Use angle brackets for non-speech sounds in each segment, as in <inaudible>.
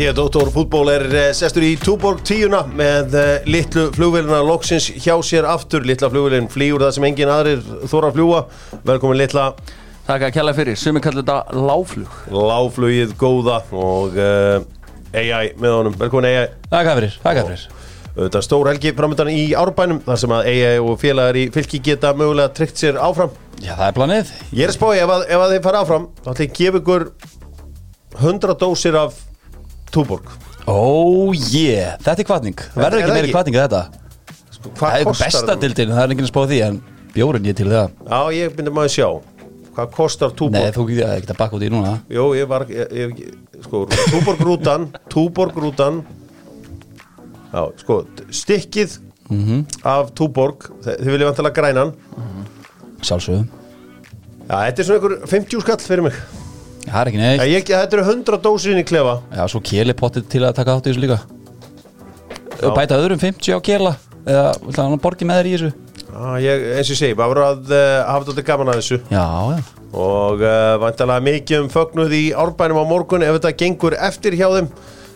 Er að Dóttor fútból er eh, sestur í Túborg tíuna með eh, litlu flugvélina loksins hjá sér aftur. Litla flugvélin flýur það sem engin aðrir þóra að fljúa. Velkomin litla Takk að kjalla fyrir, sumi kallar þetta láflug láflugið góða og uh, AI með honum. Velkomin AI. Takk fyrir, takk fyrir Þetta er stór helgi framöndan í árbænum þar sem að AI og félagar í fylki geta mögulega tryggt sér áfram. Já, það er planið Ég er að spáði ef, að- ef að þið fara áfram þá ætlum ég að gefa ykkur 100 dósir af Túborg. Oh yeah, þetta er kvartning Er Verður ekki meiri kvartning en þetta? Hvað Það er kostar besta þetta? dildin, það er enginn að spá því En bjórin ég til það. Já, ég myndi maður sjá. Hvað kostar Túborg? Nei, þú ekki ekki að bakka út í núna. Jó, ég var ég, ég, sko, Túborg rútan <laughs> Túborg rútan Já, sko, stikkið Mhm. af Túborg þið viljið vantilega grænan? Sjálfsögum Já, þetta er svona einhver 50 skall fyrir mig Það er ekki neitt. Ég, þetta eru 100 dósir inn í klefa. Já, svo keli pottið til að taka átt í þessu líka. Og bæta öðrum 50 á kela Eða ætla hann að borgi með þér í þessu? Já, ég, eins og ég segi, bara verður að uh, hafa þetta gaman að þessu. Já, já. Og uh, vantilega mikið um fögnuð í árbænum á morgun ef þetta gengur eftir hjá þeim.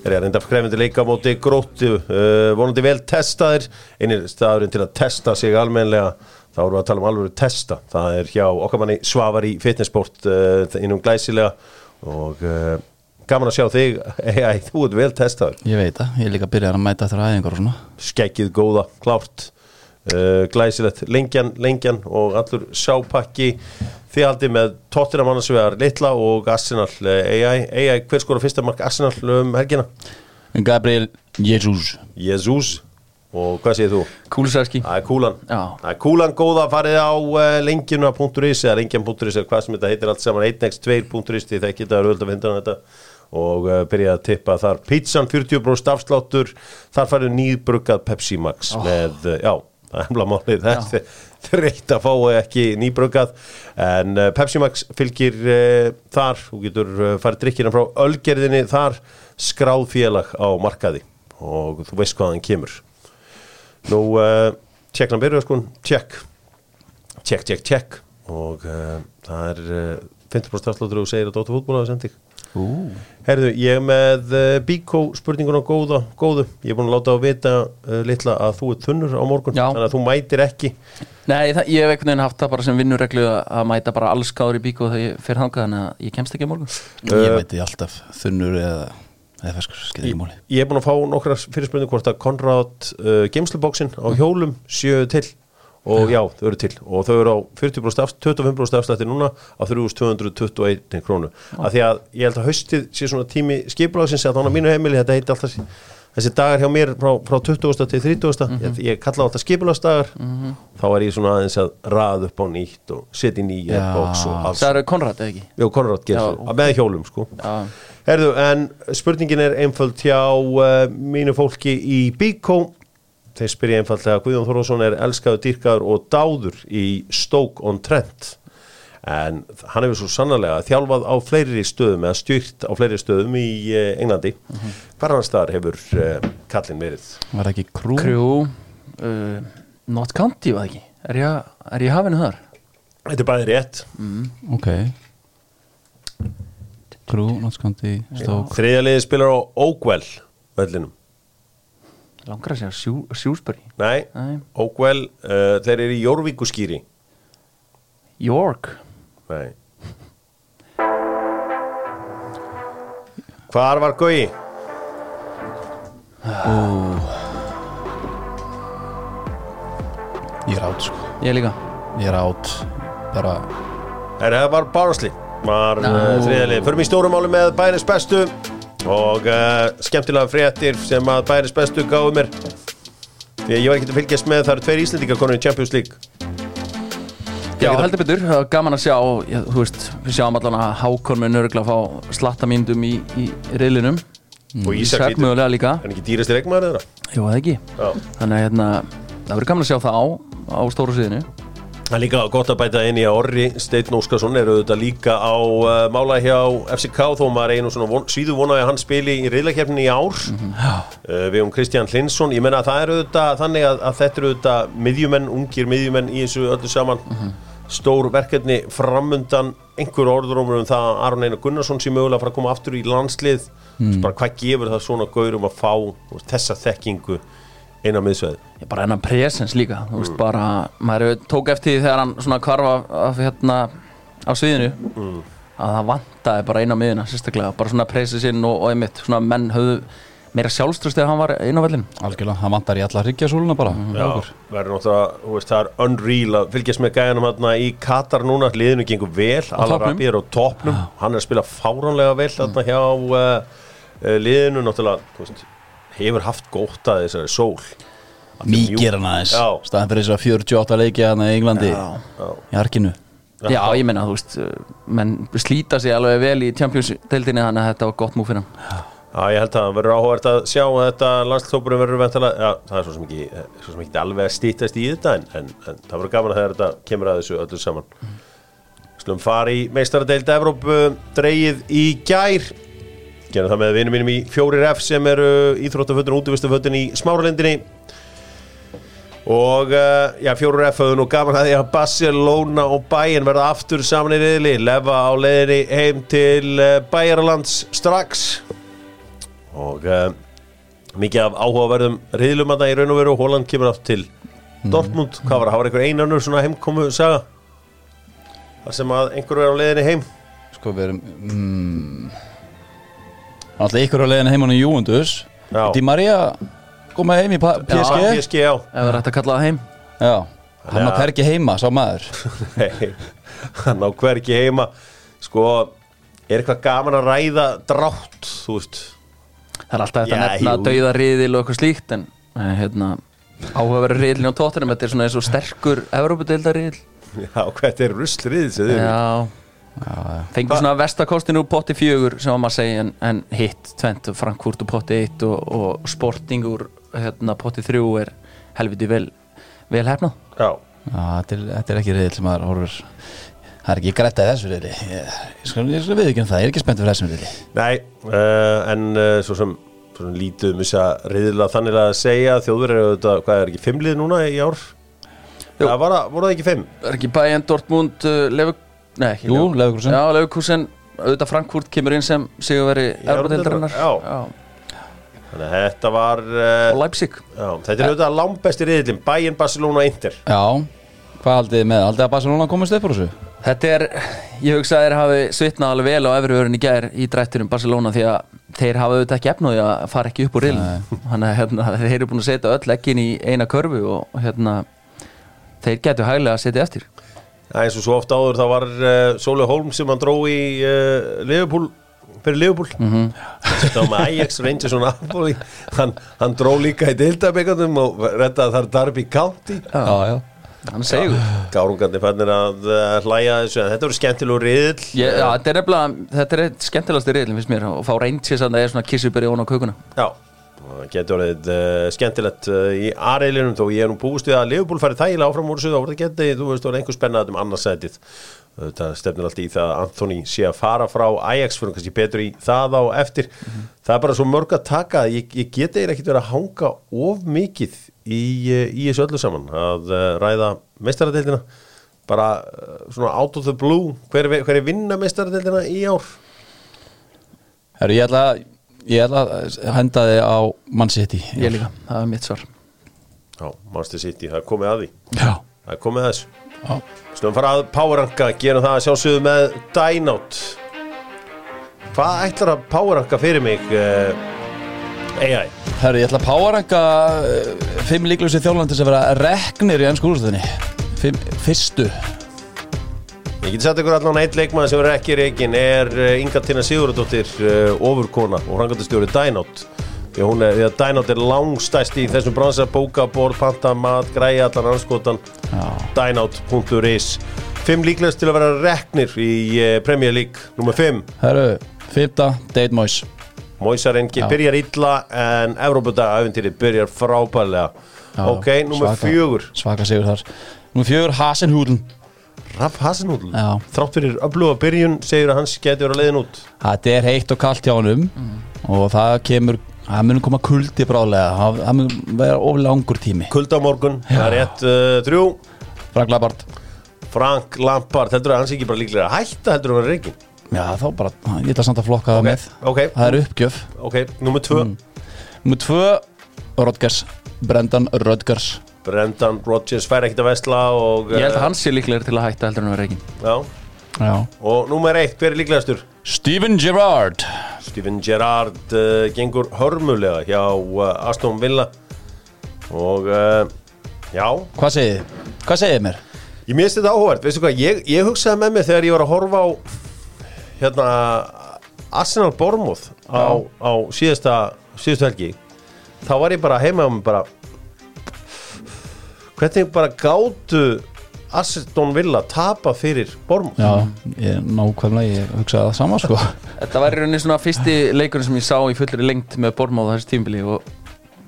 Þeir eru enda krefindi leika móti gróttu. Uh, vonandi vel testaðir. Einir staðurinn til að testa sig almenlega þá erum við að tala um alveg testa. Það er hjá okkar manni Svavar í fitnessport uh, innum glæsilega. Og uh, gaman að sjá þig. <laughs> Ei, þú ert vel testaður. Ég veit það, ég er líka að byrja að mæta eftir aðeingar og svona. Skeggið góða, klárt. Uh, glæsilegt, lengjan, lengjan og allur sápakki. Þið haldið með tóttina mannarsvegar litla og Arsenal AI, AI hver skora fyrsta mark Arsenal um helgina? Gabriel Jesus. Jesus og hvað segir þú? Kúlisarski Það er kúlan. Það er kúlan góða farið á uh, lengjuna.is eða lengjan.is eða hvað sem þetta heitir allt saman. 1x2.is því það geta röld að finna þetta. Og uh, byrja að tippa þar. Pizzan 40% afsláttur. Þar farið nýbruggað Pepsi Max með, uh, já, það er emla málið. Þetta er þreytt að fá ekki nýbruggað. En Pepsi Max fylgir uh, þar, þú getur farið drikkina frá Ölgerðinni. Þar skráð félag á markaði. Og þú veist hvað hann kemur Nú, uh, tjekkna byrjuð sko, tjekk. Tjekk, tjekk, tjekk. Og uh, það er uh, 50% afsláttur og segir að Dóttar fútból hafa sendið Ú, Herðu, ég er með uh, Bíkó spurningun á góða, góðu. Ég er búin að láta á vita uh, litla að þú er þunnur á morgun, Já. þannig að þú mætir ekki. Nei, það, ég hef einhvern veginn haft það bara sem vinnureglu að mæta bara alls gáður í bíku þegar ég fer hangað en að ég kemst ekki á morgun. Ég Uh, mæti alltaf þunnur eða, eða ferskur, skil ekki máli. Ég er búin að fá nokkra fyrirspurning hvort að Konrad uh, geimslubóksin á hjólum séu til. Og já, þau eru til. Og þau eru á 40% afst, 25% afslætti núna á 3221 krónu. Af því að ég held að haustið sé svona tími skipulagsins að þannig að mínu heimili þetta heiti alltaf þessi dagar hjá mér frá, frá 20. til 30. ég, ég kalla á alltaf skipulagsdagar þá er ég svona aðeins að raða upp á nýtt og setja í nýja Já. box og alls Það eru Konrad, eða ekki? Jó, Konrad getur Já. með hjólum sko Já, Herðu, en spurningin er einföld hjá uh, mínu fólki í Bíkó þeir spyrja einfaldlega Guðjón Þorvarsson er elskaður, dýrkaður og dáður í Stoke on Trent en hann hefur svo sannarlega þjálfað á fleiri stöðum eða styrkt á fleiri stöðum í uh, Englandi. Hvar annars staðar hefur uh, kallinn verið? Var ekki krú? Krjú uh, Not County, var ekki? Er ég, er ég hafinu þar? Þetta er bæði rétt. Ok. Krú, náttskandi, stók þriðja liði spilar á Oakwell vellinum. Langar að segja sjú, Sjúsbury Nei, Nei. Oakwell uh, þeir eru í Jórvíkuskýri York Nei. Hvar var Gauji? Ég er átt sko. Ég líka. Ég er átt Bara Er það var Barnsley var Ná. uh, þriðalið. Förum í stórumáli með bæris bestu og uh, skemmtilega fréttir sem að bæris bestu gáðu mér. Því að ég var ekki að fylgjast með. Það eru tveir Íslendingar konur í Champions League Já, heldur betur, gaman að sjá já, þú veist, við sjáum allan að Hákon með nörgla fá slatta myndum í, í riðlinum. Og Ísak Ísak mögulega líka. en ekki dýrasti reikmaður þeirra? Jú, það ekki. Já. Þannig að hérna, það verður gaman að sjá það á á stóru síðinu Það er líka gott að bæta inn í að Orri Steinn Óskarsson er auðvitað líka á uh, mála hjá FCK þó maður einu von, síðu vonaði að hann spili í riðlakefninni í ár. Uh, við um Kristján Hlinsson ég menna að það er auðvitað þannig að, að þetta eru auðvitað miðjumenn, ungir miðjumenn í þessu öllu saman stór verkefni framundan einhver orðurómur um það að Aron Einar Gunnarsson sé mögulega að fara að koma aftur í landslið. Mm. bara hvað gefur það svona gaurum að fá veist, þessa þekkingu eina miðsveið bara enn presens líka Þú veist bara, maður tók eftir því þegar hann svona hvarfa af hérna á sviðinu að það vantaði bara eina miðina sérstaklega, bara svona presensinn og, og einmitt svona menn höfðu meira sjálfströst þegar hann var inn á vellinu Algjörlega, hann vantar í alla hryggjasúluna bara. Hjá Já, okkur. verður náttúrulega, veist, það er unreal að fylgjast með gæjanum hérna í Katar núna, liðinu gengur vel, Al-Arabi er á toppnum, hann er að spila fáránlega vel þarna hjá uh, uh, liðinu, náttúrulega, veist, hefur haft gótt að þessari sól. Mjúk- Mýkir hann aðeins. Já. staðan fyrir þess að 48 leiki hann í Englandi. Já. í arkinu. Já, ég meina, þú veist, menn slíta sig alveg vel í Champions-deildinni þannig að þetta var gott múf fyrir hann Já, ég held að það verður áhugavert að sjá að þetta landslópurum verður veintalega, já, það er svo sem ekki, svo sem ekki alveg að stýttast í þetta en, en, en það verður gaman að þegar þetta kemur að þessu öllu saman. Slum fari í meistaradeild Evrópu dreigið í gær, gerum það með vinum mínum í 4F sem eru íþróttafötun og útvistafötun í smáralindinni. Og uh, já, 4F höfðu nú gaman að því að Barcelona og Bayern verða aftur saman í riðli, lefa á leiðinni heim til uh, Bayerlands strax og uh, mikið af áhugaverðum riðlum að það í raun og veru og Holland kemur átt til Dortmund, hvað var það, það var einhver einanur svona heimkomu saga? Þar sem að einhver er á leiðinni heim? Sko við erum mm, Alltaf ykkur á leiðinu heim í Júundus. Di Maria koma heim í PSG Já, PSG, já. Er hægt að kalla það heim. Já, hann Já. var hvergi heima, sá maður. <laughs> Nei, hann á hvergi heima. Sko, er eitthvað gaman að ræða drátt, þú veist það er alltaf hægt að nefna jú. dauða riðil og eitthvað slíkt en hérna, áhugaverður riðilin á tóttunum þetta er svona eins og sterkur Evrópudeildar riðil já, hvað er ruslrið sem þið Já, fengur svona vestakostin úr potti fjögur sem var maður að segja en, en hitt tvent, Frankfurt úr potti eitt og, og Sporting úr hérna, potti þrjú er helviti vel, vel hefnað já, Já, þetta er, þetta er ekki reyðil sem maður horfur Það er ekki grætt að þessu reyðli Ég, ég skal, ég skal við ekki um það, ég er ekki spennt fyrir þessum reyðli nei uh, en uh, svo sem svo sem lítið um þess að reyðilega þannig að segja þjóður eru þetta, hvað er ekki fimmlið núna í ár? Jú. Já, var það, voru það ekki fimm? Er ekki Bayern, Dortmund, uh, Lever... Nei, ekki Jú, Leverkusen. Já, Leverkusen, auðvitað Frankfurt kemur inn sem sigurveri Evrópudeildarinnar Já. Þannig að þetta var uh, og Leipzig já, þetta er auðvitað langbesti reyðilin Bayern, Barcelona Inter Já, hvað haldið þið með? Haldið að Barcelona komist upp úr þessu? Þetta er, ég hugsa að þeir hafi svitnað alveg vel á efriðurinn í gær í drætturum Barcelona því að þeir hafa auðvitað ekki efnaði að fara ekki upp úr reilin þannig að hérna, þeir eru búin að setja öll ekkin í eina körfu og hérna þeir getur hæglega að setja eftir. Já, eins og svo ofta áður þá var uh, Sóli Holm sem hann dró í uh, Liverpool fyrir Liverpool. Mm. -hmm. þetta var með Ajax, Rangers og Napoli. Hann, hann dró líka í deildabekandum og reddaði þar Darby County. Já, já hann segur Gárungandi fannir að uh, hlæja þessu en þetta voru skemmtilegu riðil Ég, já, þetta er nefnilega, þetta er skemmtilegasti reilin finnst mér og fá Rangers að það er svona kissuberi ón á kökuna. Já, það getur orðið uh, skemmtilegt uh, í A-reilinum þó ég er nú búist við að Liverpool fari þægilega áfram úr þessu þá voru það geti, þú veist, það voru einhver spennað um annarsætið þetta stefnir allt í það að Anthony sé að fara frá Ajax fyrir kannski betur í það á eftir. Það er bara svo mörg að taka ég, ég geti eiginlega ekkert verið að hanga of mikið í, uh, í þessu öllu saman. Að uh, ræða meistaradeildina bara uh, svona out of the blue hver, er- hver er vinna meistaradeildina í ár? Herru, ég ætla, ég ætla að henda þið á Man City Ég líka, það er mitt svar. Já, Manchester City, það er komið að því. Já, það er komið að þessu. Já Slum fara að powerranka, gerum það að sjálfsögðu með Dynout Hvað ætlar að powerranka fyrir mig uh, AI? Herru, ég ætla að powerranka uh, fimm líklusi þjólandi sem vera reknir í ennsku úrstöðinni fyrstu. Ég geti sagt ykkur allan eitt leikmann sem er ekki reikin er uh, Inga Tina Sigurðardóttir ofurkona og hrangatastjóri Dynout að, hún er, því að Dynout er langstæst í þessum bransa bóka, borð, panta, mat, græja allan anskotan Já, Dynout.is Fimm líklegast til að vera reknir í uh, Premier League. Númer 5 herru, fyrta, Date Moise Móisarinn Já. byrjar illa en Evrópudaga æfintýri byrjar frábælega Já, ok, nummer fjögur. Svaka sigur þar. Númer fjögur, Hasenhúdl Raff Hasenúdl Já. þrátt fyrir öfluga byrjun segir að hans getur að leiðin út. Það er heitt og kalt hjá honum. Og það kemur, það mun koma kuldi brálega, það það mun vera of langur tími. Kulda morgun, það er rétt uh, þrjú. Frank Lampard. Frank Lampard, heldur að hans ekki bara líklega hætta heldur að vera reikin Já, þá bara, ég ætla samt að flokka það með. ok. Það er uppgjöf. Ok, nummer tvö. Númer tvö, Rodgers. Brendan Rodgers. Brendan Rodgers fær ekkert að vesla og Ég held eh, að hans sé líklegir til að hætta heldur en að vera reikin Já, Já. Og nummer eitt, hver er líklegastur? Steven Gerrard. Steven Gerrard uh, gengur hörmulega hjá uh, Aston Villa. Og uh, já, Hvað segið þið? Hvað segið þið mér? ég minnst þetta áhugavert, veistu hvað, ég, ég hugsaði með mig þegar ég var að horfa á hérna Arsenal Bournemouth á, á síðasta, síðustu helgi. Þá var ég bara heima mig bara hvernig bara gátu Aston Villa tapa fyrir Bournemouth Já, ég nákvæmlega, ég hugsaði það sama sko <laughs> Þetta var í rauninni svona fyrsti leikurinn sem ég sá í fullri lengt með Bormáð þessi tímbili og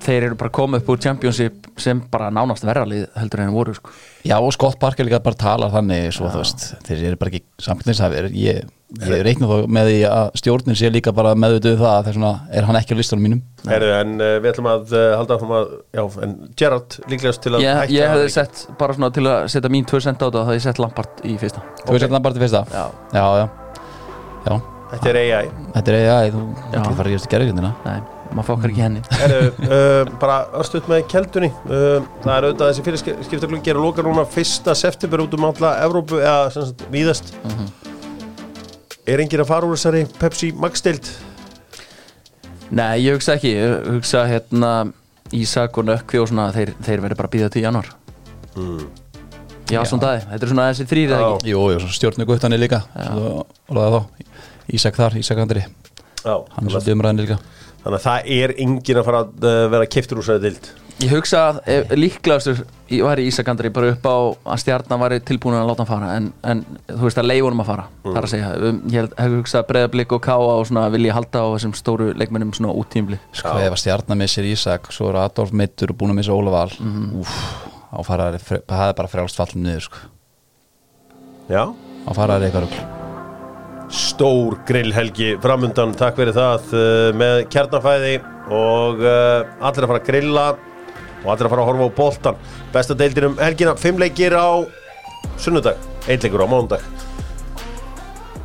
þeir eru bara komið upp úr Championship sem bara nánast verralið heldur en voru sko. Já, og Scott Parker líka bara talar þannig svo, þú veist, þeir eru bara ekki samkynningshafir ég, ég reikna þó með því að stjórnin sé líka bara meðvituð það þess vegna er hann ekki á listanum mínum? Heru, en uh, við ætlum að uh, halda áfram að já, en Gerrard líklegast til að Ég, hætta ég að hefði sett bara svona til að setja mín 2 cent á þetta þá hefði ég sett Lampard í fyrsta. Þú veist þetta bara til fyrsta? Já. Já, já, já. Þetta er AI Þetta er AI, þú ekki fara að gerast í gerðina Nei, maður fokkar ekki henni. Heru, uh, bara örstuðt með keldunni. Uh, það er auðvitað þessi fyrir skiptaklungi er að loka núna fyrsta september út um alla Evrópu eða sem sagt víðast er enginn að fara úr þessari Pepsi Max deild? Nei, ég hugsa ekki, ég hugsa hérna Ísak og Nökkvi og svona þeir, þeir verður bara að býða til januar Já, svona það, þetta er svona þessi þrýr eða Já. ekki Jú, jú, stjórnu guttanir líka. Þá, Ísak þar, Ísak Andri. Já, Hann er svolítið umræðinni líka. þannig að það er enginn að fara að uh, vera keftur úr þessari deild Ég hugsa að ef- líklegastur í- væri Ísak Andri bara upp á að stjarnan væri tilbúin að láta hann fara en, en þú veist að leifunum að fara þar að segja, um, ég hef hugsað að breyðablík og káa og svona vilja halda á þessum stóru leikmennum svona úttímli Sko, ef að stjarnar missir Ísak Svo er Adolf Mittur og búin að missa Ólaval mm. -hmm. Úf, á faraði Það er bara frjálst fallin niður sko. Já, Á faraði eitthvað rugl. Stór grillhelgi framundan, takk fyrir það uh, með kjarnafæði og uh, allir að fara að grilla og allir að fara að horfa á boltan besta deildir um helgina, fimm leikir á sunnudag, einn leikur á mándag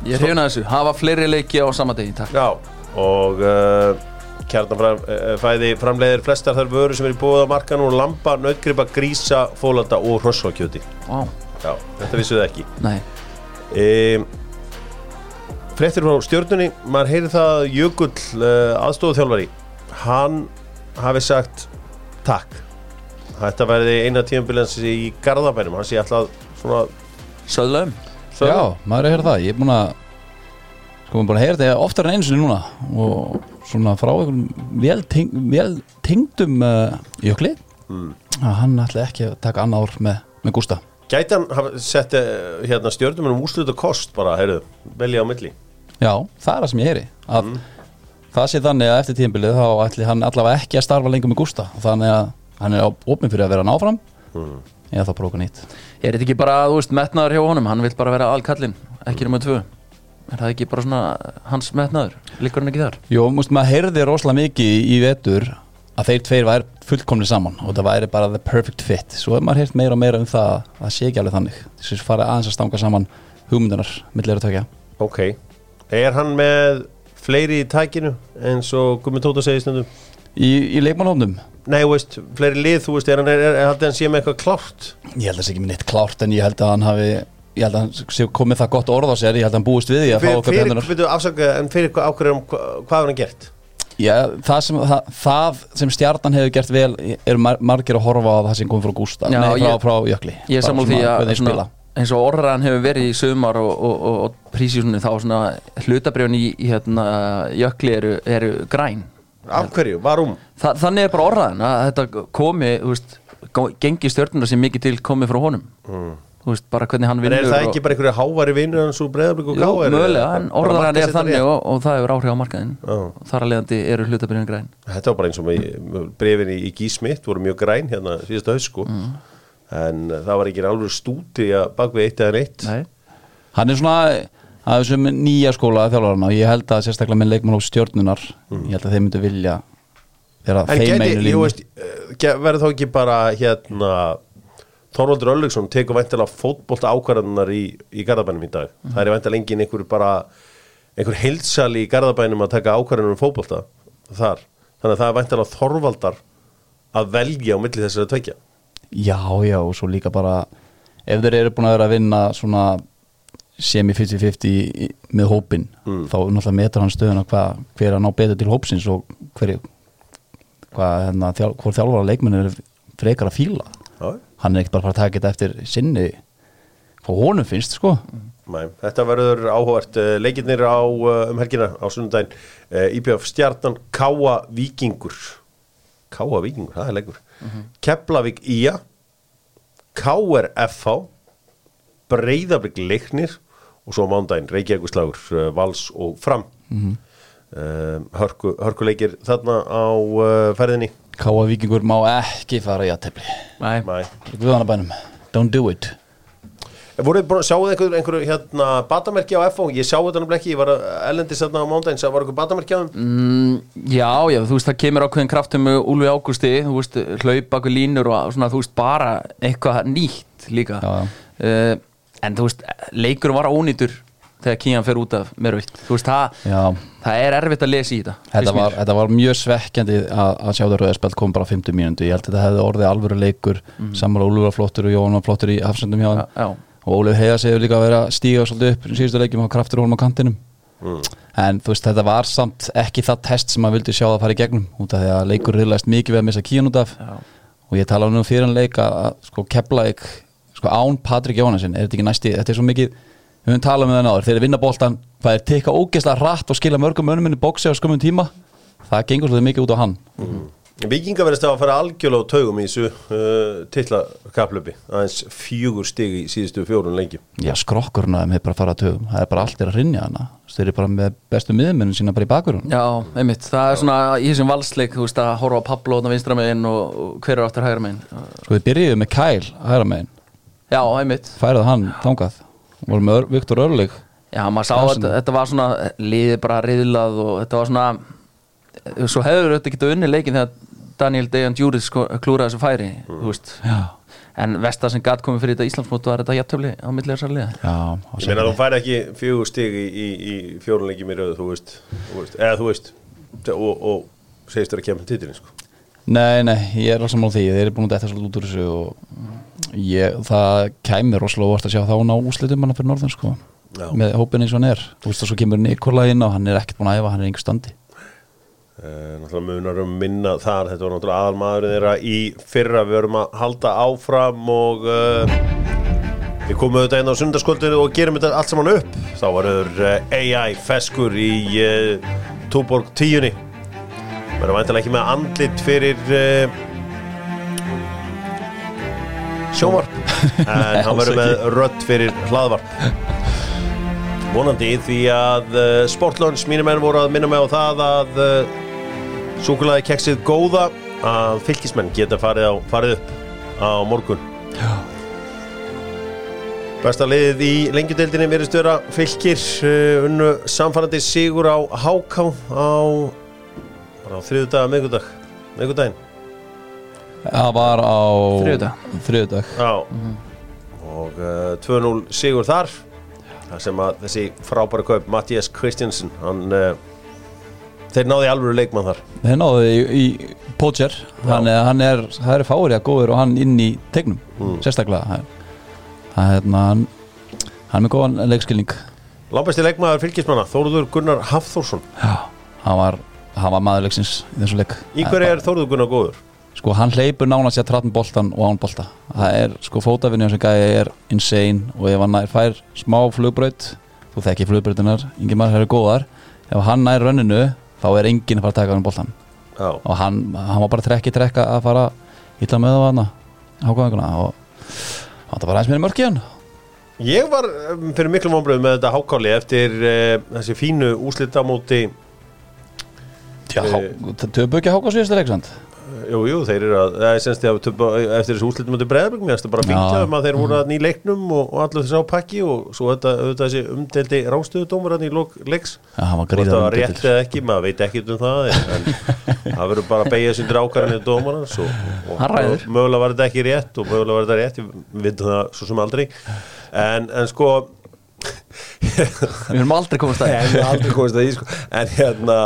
Ég hrifin að þessu, hafa fleiri leiki á sama degi, takk. Já, og uh, kjarnafæði framleiðir flestar þær vöru sem er í búið á markan og lampa, nautgripa, grísa, fólanda og hrossvakjöti Vá, Já, þetta vissuðu ekki. Nei, um, Frettir frá stjörnunni. Maður heyri það að Jökull uh, aðstofþjálfari hann hafi sagt takk. Þetta verði eina tímabilans í Garðabænum. Hann sé alltaf svona söðlaum. Já, maður er að heyra það. Ég er búin að Sko, maður er búin að heyra þetta oftar en einu sinni núna. Og svona frá einhverjum vel, teng, vel tengdum uh, jökli. Mm. að hann ætli ekki að taka annað ár með, með Gústa. Gæti hann hafa sett uh, hérna, stjörnum um úrslut og kost bara, heyrðu, velja á milli. Já, það er það sem ég heyri. Að það sé þannig að eftir tíðinbilið þá ætli hann allavega ekki að starfa lengur með Gústa. Þannig að hann er opinn fyrir að vera náfram. Eða þá prófa nýtt. Er þetta ekki bara, þú veist, metnaður hjá honum? Hann vil bara vera allkallinn, ekki nummer tvö. Er það ekki bara svona hans metnaður? Liggur hann ekki þar? Jó, múst maður heyrði rosalega mikið í, vetur að þeir tveir væri fullkomni saman og það væri bara the perfect fit. Svo er maður heyrt meira og meira um það að sé ekki alveg þannig. Þess að fara aðeins að stanga saman hugmyndunar millir að tökja Ok, er hann með fleiri í tækinu eins og Gummi Tóta segir stundum. Í, í leikmannhófnum Nei, veist, fleiri lið, þú veist, er hann, er, er, er, hann sé með eitthvað klárt? Ég held að það sé ekki með neitt klárt en ég held að hann hafi ég held að hann sé komið það gott orð á sér ég held að hann búist við því að fá Fyrir, okkar fyrir, afsaka, en fyrir ákveður um hvað, hann gert? Já, það sem, það, það sem stjarnan hefur gert vel er mar margir að horfa á það sem komið frá Gústa. Já, Nei, frá, ég- frá Jökli. Ég er Bara sammála því að eins og orðan hefur verið í sumar og, og, og, og prísísunni þá svona hlutabrjón í, í hérna, jökli eru, eru græn Af hverju? Varum? Þa, Þannig er bara orðan að þetta komi veist, gengi stjörnuna sem mikið til komið frá honum þú veist, bara hvernig hann En vinnur er það og- ekki bara einhverju háværi vinnur hans úr breyðarblik og Jú, gáir? mögulega, en orðan er þannig og, og það hefur áhrif á markaðin Já. þar að leiðandi eru hlutabrjón græn Þetta var bara eins og brefin í, í Gísmitt voru mjög græn hérna síðasta haust sko Mm. En það var ekki alveg að bak við eitt eða neitt. Nei, Hann er svona að þessum nýja skóla þjálfarana og ég held að sérstaklega með leikmann á stjórnunar ég held að þeir myndu vilja vera Mm. Þeim einu línu ge- verður þá ekki bara hérna Þorvaldur Öllugsson tekur væntilega fótbolta ákvarðanar í, í Garðabænum í dag? Það er væntilega engin einhver bara einhver heilsali í Garðabænum að taka ákvarðanum um fótbolta þar. Þannig að það er væntilega Þorvaldar að velja á milli þessari tvekja Já, já, og svo líka bara ef þeir eru búin að vera að vinna svona semi 50-50 í- með hópin, þá náttúrulega metur hann stöðuna hvað, hver að ná betur til hópsins og hver, hvað, hérna, þjál, hvort þjálfara leikmenn er frekar að fíla. Já, hann er ekkert bara að taka þetta eftir sinni hvað honum finnst, sko. Nei, þetta verður áhugart leikirnir á uh, um helgina á sunnudaginn. Uh, IBF Stjarnan Káa Víkingur. Káa Víkingur, það er leikur Keflavík Ía Káer FH Breiðablík Leiknir og svo mándaginn Reykjavíkuslagur uh, Vals og Fram. Mm hörku, hörkuleikir þarna á uh, ferðinni. Káa Víkingur má ekki fara í aðtefli Nei. Guðanabænum, don't do it Voruð búin að sjáu einhverju einhver, hérna, batamerki á FH, ég sá þetta náttúrulega ekki, ég var ellendis þarna á mándaginn, það var einhver batamerki á þeim? Mm, já, já, þú veist, það kemur ákveðin kraftum með Úlfi Ágústi, þú veist, hlaup okkur línur og svona, þú veist, bara eitthvað nýtt líka. Já, já. Uh, en þú veist, leikur var ónýtur þegar Kían fer út af með rautt þú veist, það, Já, það er erfitt að lesa í þetta Þetta var, þetta var mjög svekkjandi að, að sjá það rauðarspelt kom bara á 50 mínútu. Ég held að þetta hefði orðið alvöru leikur mm. Ólfur var flottur og var flottur í hafsendum hjá já, hann og Ólfur Heiða segir líka að vera að stíga svolítið upp í síðustu leikjum á kraftur honum á kantinum. En þú veist þetta var samt ekki það test sem maður vildi sjá það fara í gegnum út af því að leikur riðlaðist mikið við að missa kíun út af. Já. og ég tala nú fyrir hann leik að, að sko Keflavík sko án Patrik Jóhannesson er þetta ekki næsti, þetta er svo mikið við höfum talað með það náður, þeir eru vinna boltan hvað er tekka ógeðslega rætt og skila mörgum mönnum inn í bóksi á skömmum tíma. Það gengur svolítið mikið út á hann Vikinga verðist að fara algjörlega á taugum í þessu uh, titlakaplöpi aðeins fjögur stig í síðustu fjórun lengi. Já skrokkurinn að þeim hefur bara farað að tögum það er bara allt er að rinja hana. Þeir eru bara með bestu miðmennin sína bara í bakverðun já, einmitt, það er svona í þessum valsleik, þú veist, að horfa á Pablo á vinstra megin og, hver er áttur hægra megin? Sko við byrjuðum með Kæl hæra megin, já, einmitt, færið hann þangað. Vorum með Viktor Örlig. Já, maður sá þetta, þetta var svona svo hefur þetta getað unni leikin þegar Daniel Dejan Djúrið klúraði þessu færi, já, en vestar sem gatt komið fyrir þetta Íslandsmót var þetta jafntöfli á millið þessar liða. Já Ég meina þú færi ekki fjögur stig í, í, í fjórun lengi mér þú veist, þú veist eða þú veist og, og segist þér að kemur titilin sko. Nei, nei, ég er alls saman á því þeir eru búin að detta svolítið út úr þessu og ég, það kæmi rosalega óvart að sjá þá ná úslitum manna fyrir norðan sko með hópin eins og hann er. Þú veist og svo kemur Nikola inn og hann er ekkert búin að æfa hann er einhver standi náttúrulega munar um minna þar. Þetta var náttúrulega aðalmaðurinn þeirra í fyrra. Við verum að halda áfram og uh, við komum auðvitað inn á sundarskvöldinu og gerum þetta allt saman upp. Þá varur uh, AI feskur í uh, Túborg 10 verður væntalega ekki með andlit fyrir sjónvarp <laughs> en hann verður með rödd fyrir hlaðvarp. Vonandi því að Sportlunch, mínir menn voru að minna mig á það að súkulaði keksið góða að fylgismenn geta farið, á, farið upp á morgun. Já. Besta liðið í lengjudeildinni verið störa fylgir uh, unnu samfærandi sigur á Háká á, á þriðu dag, meðgudag meðgudaginn Það var á Þriðjudag. Þriðjudag. Já. Og uh, 2-0 sigur þar þar sem að þessi frábæra kaup Mattias Kristjansen hann uh, þeir náði alvöru leikmann þar. Þeir náðu í, í Pocher. Hann, er- hann er, það eru fári að góður og hann inn í tegnum, sérstaklega. Er- það er hérna hann, hann er góðan leikskilning. Lábæsti leikmaður fylgismanna Þóruður Gunnar Hafþórsson. Já, hann var, hann var maðurleiksins í þessu leik. Í hverju er Þóruður Gunnar góður? Sko hann hleypur nánast sér tratt með boltan og án bolta. Það er sko fótafinni gæði er insane og ef hann nær fær smá flugbraut þú þekki flugbrautunar, ingen maður það eru góðar. Ef hann nær rönninu þá er enginn að fara að taka hann boltan Já, og hann, hann var bara trekki trekka að fara illa með það hana hákvæðinguna og hann var bara aðeins meira mörk í hann. Ég var um, fyrir miklu vonbröð með þetta hákáli eftir uh, þessi fínu úslita móti Já, Eh. töpu ekki hákvæð síðustu leiksand Jú, jú, þeir eru að, það er semst að töpa, eftir þessu úslitum út í breðabögum, ég ætti bara að fylgja um að þeir voru að í leiknum og, og allir þessi á pakki og svo þetta, auðvitað þessi umdeldi rástöðudómur hann í lok leiks. Já, hann var það rétt eða ekki, maður veit ekki um það, en, <laughs> það verður bara að beigja sinni ákvarðinni dómarans og, og, ræður. og mögulega var þetta ekki rétt og mögulega var þetta rétt, við veitum það svo sem aldrei, en, en sko, Við erum aldrei komast að <laughs> að því sko. En hérna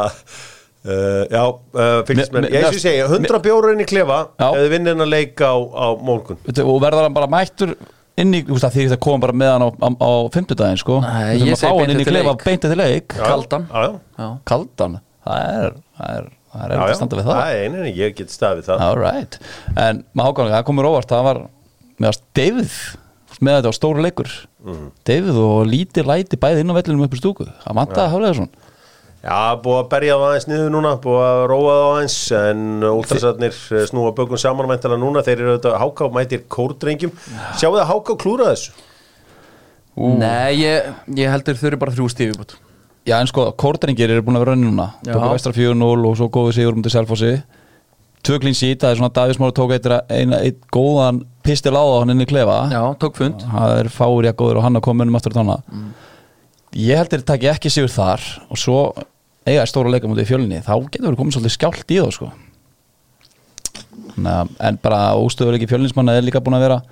uh, Já, uh, fylgismenn Me- me- Ég og ég segja, 100 bjórar inn í klefa Já. Ef þið vinnir hennar leik á, á morgun. Og verður hann bara mættur inn í, þú veist að því það koma bara með hann á, á, á fimmtudaginn sko. Nei, ég að segi fá hann beint inn í eftir klefa leik. beint eftir leik. Kaldan. Kaldan, það er það er, það er já, eftir já. að standa við það. Það er einin, ég get staðið það. All right, en maður ákvæmlega, það komur óvart það var meðast David með þetta á stóru leikur. Mhm. David og lítið læti bæði inn á vellinum upp í stúku. Það vantaði að hálega svona Já, búið að berja það aðeins niður núna Búið að róa það aðeins En últrasarnir snúa bökum saman Mæntalega núna, þeir eru auðvitað háká mætir kórdrengjum. Sjáu það háká klúra þessu? Nei, ég, ég heldur þau eru bara þrjú stífi bútt Já en sko, kórdrengir eru búin að vera rönni núna. Tóku vestra 4-0 og svo góðu sigur um til Selfossi. Tvö klín sít, það er svona Davís Mári tók einn ein, ein góðan pistil á það hann inn í klefa. Já, tók fund. Það að um Mm. Ég heldur að taki ekki sigur þar. Og svo eiga stóra leika mútið í fjölinni þá getur verið komið svolítið skjált í þá sko. En bara óstöðuleiki fjölinsmanna er líka búin að vera.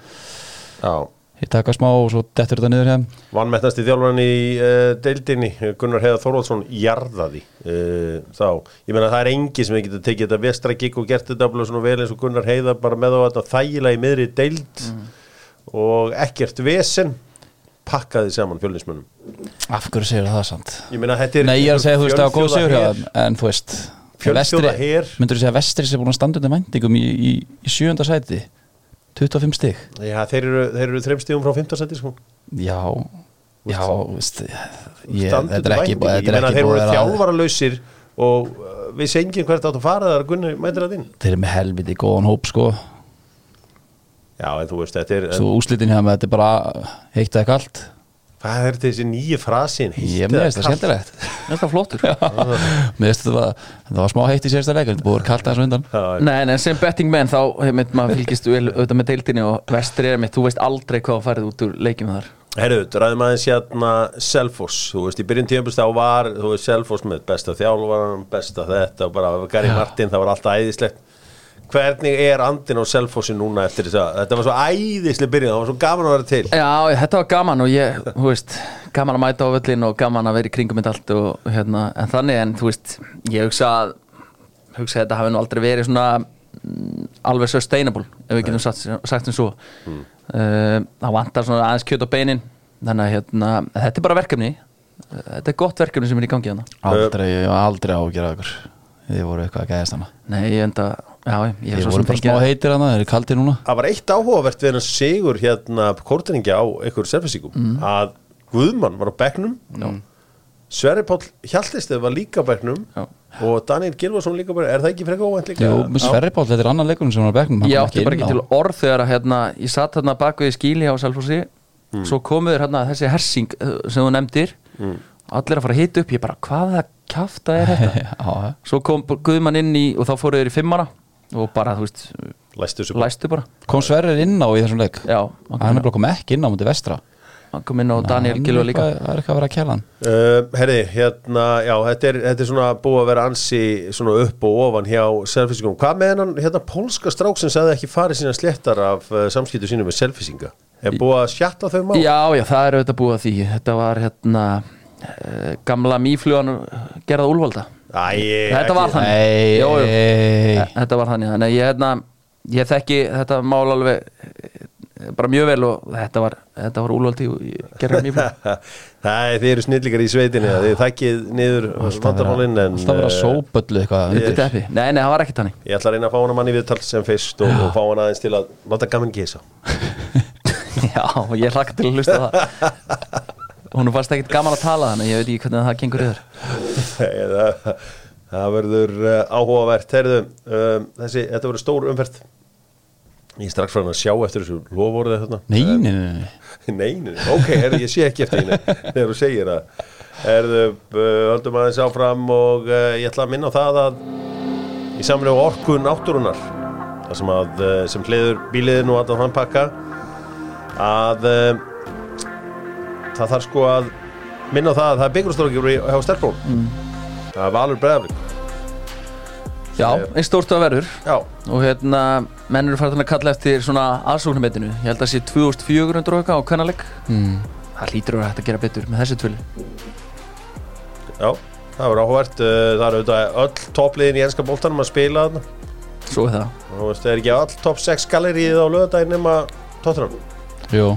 Já. Ég taka smá og svo dettur þetta niður hér Vannmettnasti þjálfarinn í uh, deildinni Gunnar Heiðar Þorvaldsson jarðaði uh, þá, ég meina það er engi sem getur tekið þetta vestra gig og gert þetta svona vel eins og Gunnar Heiðar bara með á þetta þægilega í miðri deild og ekkert vesen pakkaði saman fjölinsmönnum Af hverju segir það sant? ég meina þetta er Nei, ég er að segja, þú veist, það var góð sigur þeim, en þú veist her. Myndur þú segja að Vestri sé búin að standa undir væntingum í, í, í sjönda sæti? 25 stig. Já, þeir eru, þeir eru þreim stíðum frá 15 seti sko. Já, já, veist ég, Þetta er ekki, þetta ég meina þeir að vera þjálfara lausir og uh, við sengjum hvert átt að fara þar Gunnar mætir það inn. Þeir eru með helviti góðan hóp sko já, en þú veist, þetta er Svo úslitin hjá með þetta er bara heitt eða kalt hvað er þessi nýju frasin Ég með þess það skemmtilegt. Þetta er flottur. Mér veist þetta var, þetta var smá heitt í sérsta leik Þetta búið að vera kalt aðeins undan. Nei, en sem betting menn þá hefur maður fylgist auðvitað með deildinni og vestri er mitt, þú veist aldrei hvað færið út úr leikjum þar. Herru, ræðum aðeins hérna Selfoss, þú veist, í byrjun tíðanbúst þá var, þú veist, Selfoss með besta þjálfaran, besta þetta og bara Gary Martin, það var alltaf æðislegt Hvernig er andin á Selfossi núna eftir þess að, þetta var svo æðislega byrjun, það var svo gaman að vera til. Já, þetta var gaman og ég, þú veist gaman að mæta á völlin og gaman að vera í kringum þetta allt og hérna, en þannig en þú veist, ég hugsa að hugsa að þetta hafi nú aldrei verið svona mm, alveg sustainable ef við getum sagt, sagt sem svo. Mm. það vantar svona aðeins kjöt á beinin þannig að hérna, þetta er bara verkefni. Þetta er gott verkefni sem er í gangi hérna Aldrei, aldrei á að gera ykkur Þið voru eitthvað að gæðast hana? Nei, ég enda, já, ég er Þið svo voru sem bara smá fengið heitir hana, þeir eru kaldir núna? Það var eitt áhugavert við hennar sigur hérna kórtringja á einhverju Selfossíkum að Guðmann var á bekknum Mm. Sverri Páll Hjaltistið var líka á bekknum Já. og Daniel Gilvarsson líka á bekknum, er það ekki frekar óvænt líka? Jú, Sverri Páll, þetta er annan leikurinn sem var á hann Ég átti bara ekki til orð þegar að hérna, ég satt hérna bakvið í skíli á Selfossi svo komuður hérna þessi hersing eh, sem þú nefndir allir að fara að hita upp, ég bara hvaða kjafta er þetta? <laughs> Svo kom Guðmann inn í og þá fóruð þeir í fimmara og bara, þú veist, Læstu læstu bara. Kom Sverrir inn á í þessum leik? Já, hann er bara kom ekki inn á mútið vestra. Hann kom inn á Daniel Gilva líka. það er eitthvað að vera að kæla hann. Uh, herri, hérna, já, þetta er, þetta er svona búið að vera ansi svona upp og ofan hjá selfisingung. Hvað með hennan, hérna, pólska strák sem sagði ekki farið sína sléttar af uh, samskiptu sínum með selfisinga? Er búið að sjatta þau má? Já, já, það er auðvitað búið að því. Þetta var hérna gamla mýflugan gerða úlvalda Æ, Þetta var jú. nei. Eh, Þetta var þannig, þannig að ég, hérna, ég þekki þetta mál alveg eh, bara mjög vel og þetta var, var úlvaldi mjög flug Það er, þið eru snillingar í sveitinni, þið þekkið niður vandamálinn en alltaf vera uh, sópöllu eitthvað. Nei, nei, það var ekki þannig. Ég ætla að reyna að fá hana manni viðtal sem fyrst og, og fá hana aðeins til að láta gaman gísa. <laughs> Já, ég hlakka til að hlusta það <laughs> Hún fannst ekkert gaman að tala þannig ég veit ekki hvernig það gengur yfir það, það verður uh, áhugavert. Herðu, um, þessi, þetta verður stór umferð. Ég er strax hann að sjá eftir þessu lofórið þarna. Nei, nei, <laughs> nei, nei. Nei, ok, herðu, ég sé ekki eftir henni þegar þú segir það. Herðu, uh, höldum aðeins áfram og uh, ég ætla að minna á það að í samlega orku náttúrunar sem að sem hliður bíliðin og alltaf hann pakka að það þarf sko að minna á það að það er byggjumstofleikir hjá Stelbrón mm. það er Valur Breðaflik Já, einn stórt að verður. Já, og hérna, menn eru farin að kalla eftir svona aðsóknumetinu, ég held að sé 2400 okkar á kannaleg mm. það hlýtur að vera hægt að gera betur með þessi tvöli já, það var áhvert það eru auðvitað öll toppliðin í enska bóltanum að spila þarna. Svo er það. Og það er ekki all top 6 gallerið á lögadaginn nema Tottenham? Jú,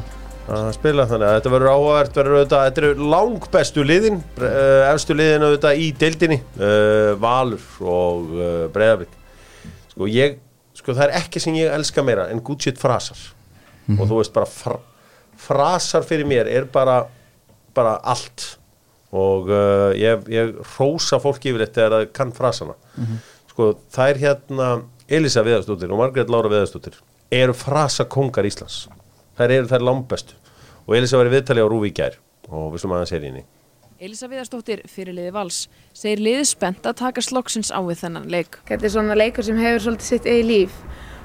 að spila þannig að þetta verður auðvitað, þetta eru langbestu liðin uh, efstu liðin auðvitað í deildinni uh, Valur og uh, Breiðablik. Sko ég, sko það er ekki sem ég elska meira en good shit frasar. Og þú veist bara fra, frasar fyrir mér er bara bara allt. Og ég, ég rósa fólki yfir þetta að kann frasana. Sko það er hérna Elisa Viðarstóttir og Margrét Lára Viðarstóttir eru frasa kongar Íslands þær eru þær langbestu. Og Elisa var í viðtali á Rúvi í gær. Og við slum aðeins er inni Elisa Viðarsdóttir fyrir liði Vals segir liðið spennt að taka sloksins á við þennan leik. Þetta er svona leikur sem hefur svolítið sitt eigi líf.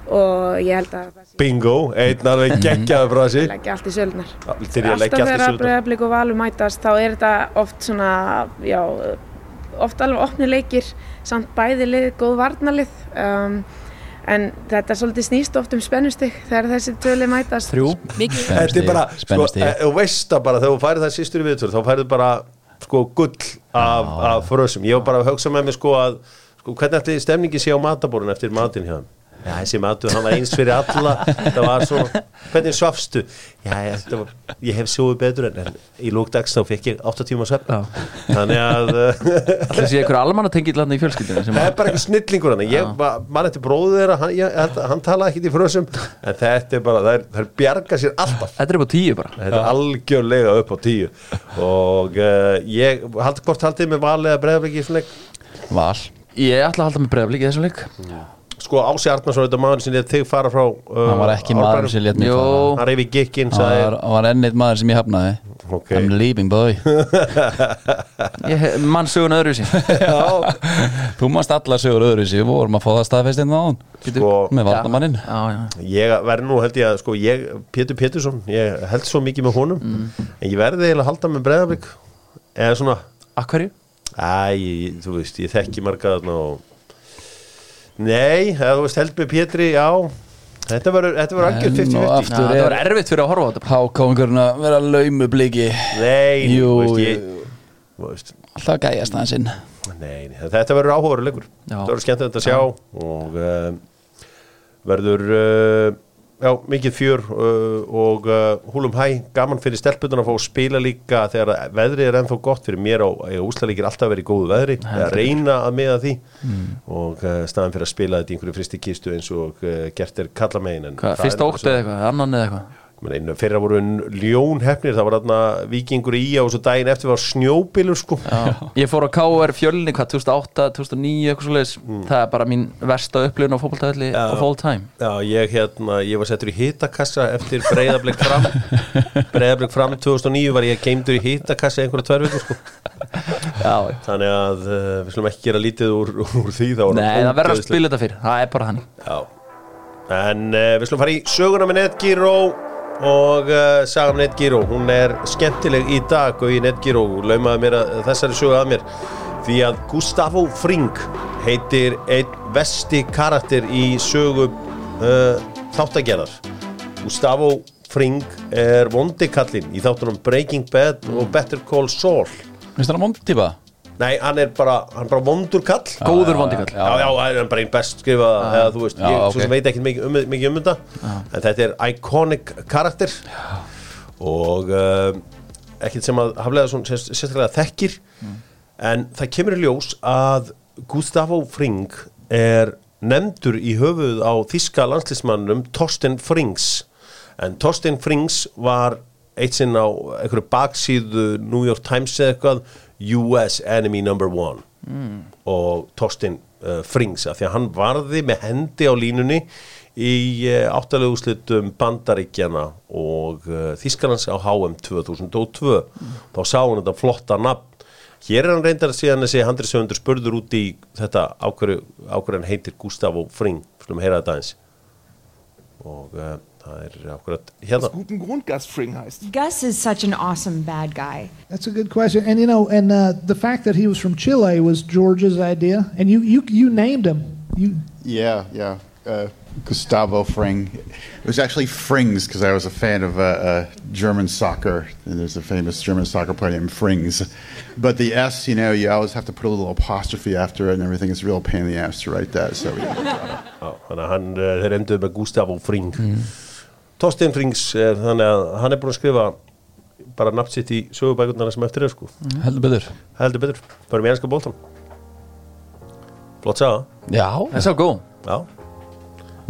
Og ég held að Bingo, einn alveg geggjaði frasi <laughs> leggja allt í að allt Alltaf í þegar söldunar bregðarblik og valur mætast þá er þetta oft svona, já, oft alveg opni leikir samt bæði lið, góð varnalið um, en þetta svolítið snýst oft um spennustig þegar þessi tvöli mætast. Þrjú. Bara, sko, Spennustig. e- þú veist það bara þegar þú færið það sístur í viðtölu þá færið bara, sko, gull af, af frösum, ég var bara að hugsa með mig sko að, sko, hvernig ætli stemningi sé á matabórun eftir matinn hjá þeim Já, þessi matur, hann var eins fyrir alla. Það var svona, hvernig svafstu? Já, ég, var, ég hef sjóðu betur en, en í lókdags þá fekk ég 8 tíma Já. þannig að <laughs> Það sé einhver almannatengill hann í fjölskyldinu það er bara eitthvað snillingur hann ég, ma- mann eftir bróðu þeirra hann, að hann talaði ekkit í frösum. En þetta er bara, það er, það er bjarga sér alltaf. Þetta er upp á tíu bara. Þetta er algjörlega upp á tíu. Og uh, ég hald, hvort haldið með valið að breyða ekki svona leik? Val. Ég ætla að halda með bregðarblík í þessum leik sko Ási Arnarsson, þetta maður sem þið fara frá uh, Hann var ekki maður sem létt mig fara. Hann reyfi gikkinn Hann sagði, var, hann var ennið maður sem ég hafnaði. Ok, I'm leaving boy. Mann sögun öðru sín <laughs> Þú mást allar sögur öðru sér Við vorum að fá það staðfest inn á hann sko Með já. ég verði nú held ég að sko ég, Pétur Pétursson, ég held svo mikið með honum. En ég verði eiginlega að halda með breyðablik eða svona, Akkurju? æ, ég- þú veist ég þekki marga þarna og nei, þú veist held með Pétri, já. Þetta verður þetta verður algjör En 50-50 og Já, aftur það var er erfitt fyrir að horfa á þetta. Bara. Hákángurinn að vera laumu bliki. Nei, Jú, þú veist, ég, veist, Alltaf gæjast aðeins inn. Nei, þetta verður Já. þetta verður skemmtilegt að sjá og uh, verður uh, já, mikið fjör uh, og uh, húlum hæ, gaman fyrir stelpunar að fá að spila líka þegar veðrið er ennþá gott fyrir mér á úslalíkir alltaf verið góðu veðri. Að reyna að miða því. Og uh, staðan fyrir að spila þetta í einhverju fristi kistu eins og uh, gert er kalla megin Fyrsta óttu eða eitthvað, annan eða eitthvað fyrra voru ljón hefnir það var þarna vikingur í og svo daginn eftir var snjóbilur sko. Já. Ég fór á KR fjölni hvað 2008, 2009 eitthvað svo leiðis Það er bara mín versta upplifun á Já. of all time. Já, ég, hérna, ég var settur í hitakassa eftir breyðablik fram. Breyðablik fram 2009 var ég geimdur í hitakassa einhverja tvær vikur sko. <laughs> Já, þannig að uh, við slum ekki gera lítið úr, úr því þá Nei, það verður að spila þetta fyrir, það er bara hann. En uh, við slum fara í söguna með Netgyro og uh, saga um Netgyro hún er skemmtileg í dag og í Netgyro laumaði mér að þessari sögu að mér. Því að Gustavo Fring heitir einn vesti karakter í sögu uh, þáttagerðar Gustavo Fring er vondikallinn í þáttunum Breaking Bad og Better Call Saul. Finnst það að mondtípa? Nei, hann er bara, hann er bara vondur kall. Góður vondikall Já, já, það er bara einn best skrifað eða þú veist, ég ok. svo sem veit ekki mikið um, mikið um þetta. En þetta er iconic karakter. Og uh, ekkert sem að sérst- sérstaklega þekkir. En það kemur í ljós að Gustavo Fring er nefndur í höfuð á þíska landslýsmannum Torsten Frings. En Torsten Frings var eitt sinn á einhverju baksíðu New York Times eða eitthvað US enemy number one. Og Torsten uh, Frings af því að hann varði með hendi á línunni í uh, áttalegu úrslitum Bandaríkjana og uh, Þískalands á HM 2002 þá sá hann þetta flotta nafn. Hér er hann reyndar síðan þessi handriðsöfundur spurður út í þetta hann heitir Gustavo Fring, slum heyra þetta aðeins. Og það er ákverjat hérna guten Grund Gus Fring heißt. Gus is such an awesome bad guy. That's a good question. And you know, and uh, the fact that he was from Chile was George's idea, and you you you named him. You Yeah, yeah. Uh, Gustavo Fring. It was actually Frings because I was a fan of uh, uh, German soccer, and there's a famous German soccer player named Frings. But the S, you know, you always have to put a little apostrophe after it and everything. It's a real pain in the ass to write that. So yeah. Já, þannig að hann, uh, þeir endur með Gustavo Fring Torstein Frings er þannig að hann er búin að skrifa bara nafn sitt í sögubækurnar sem eftir er sko. Heldur betur. Heldur betur, bara með enska bóltan flott saga. Já, Það er svo góð. Já,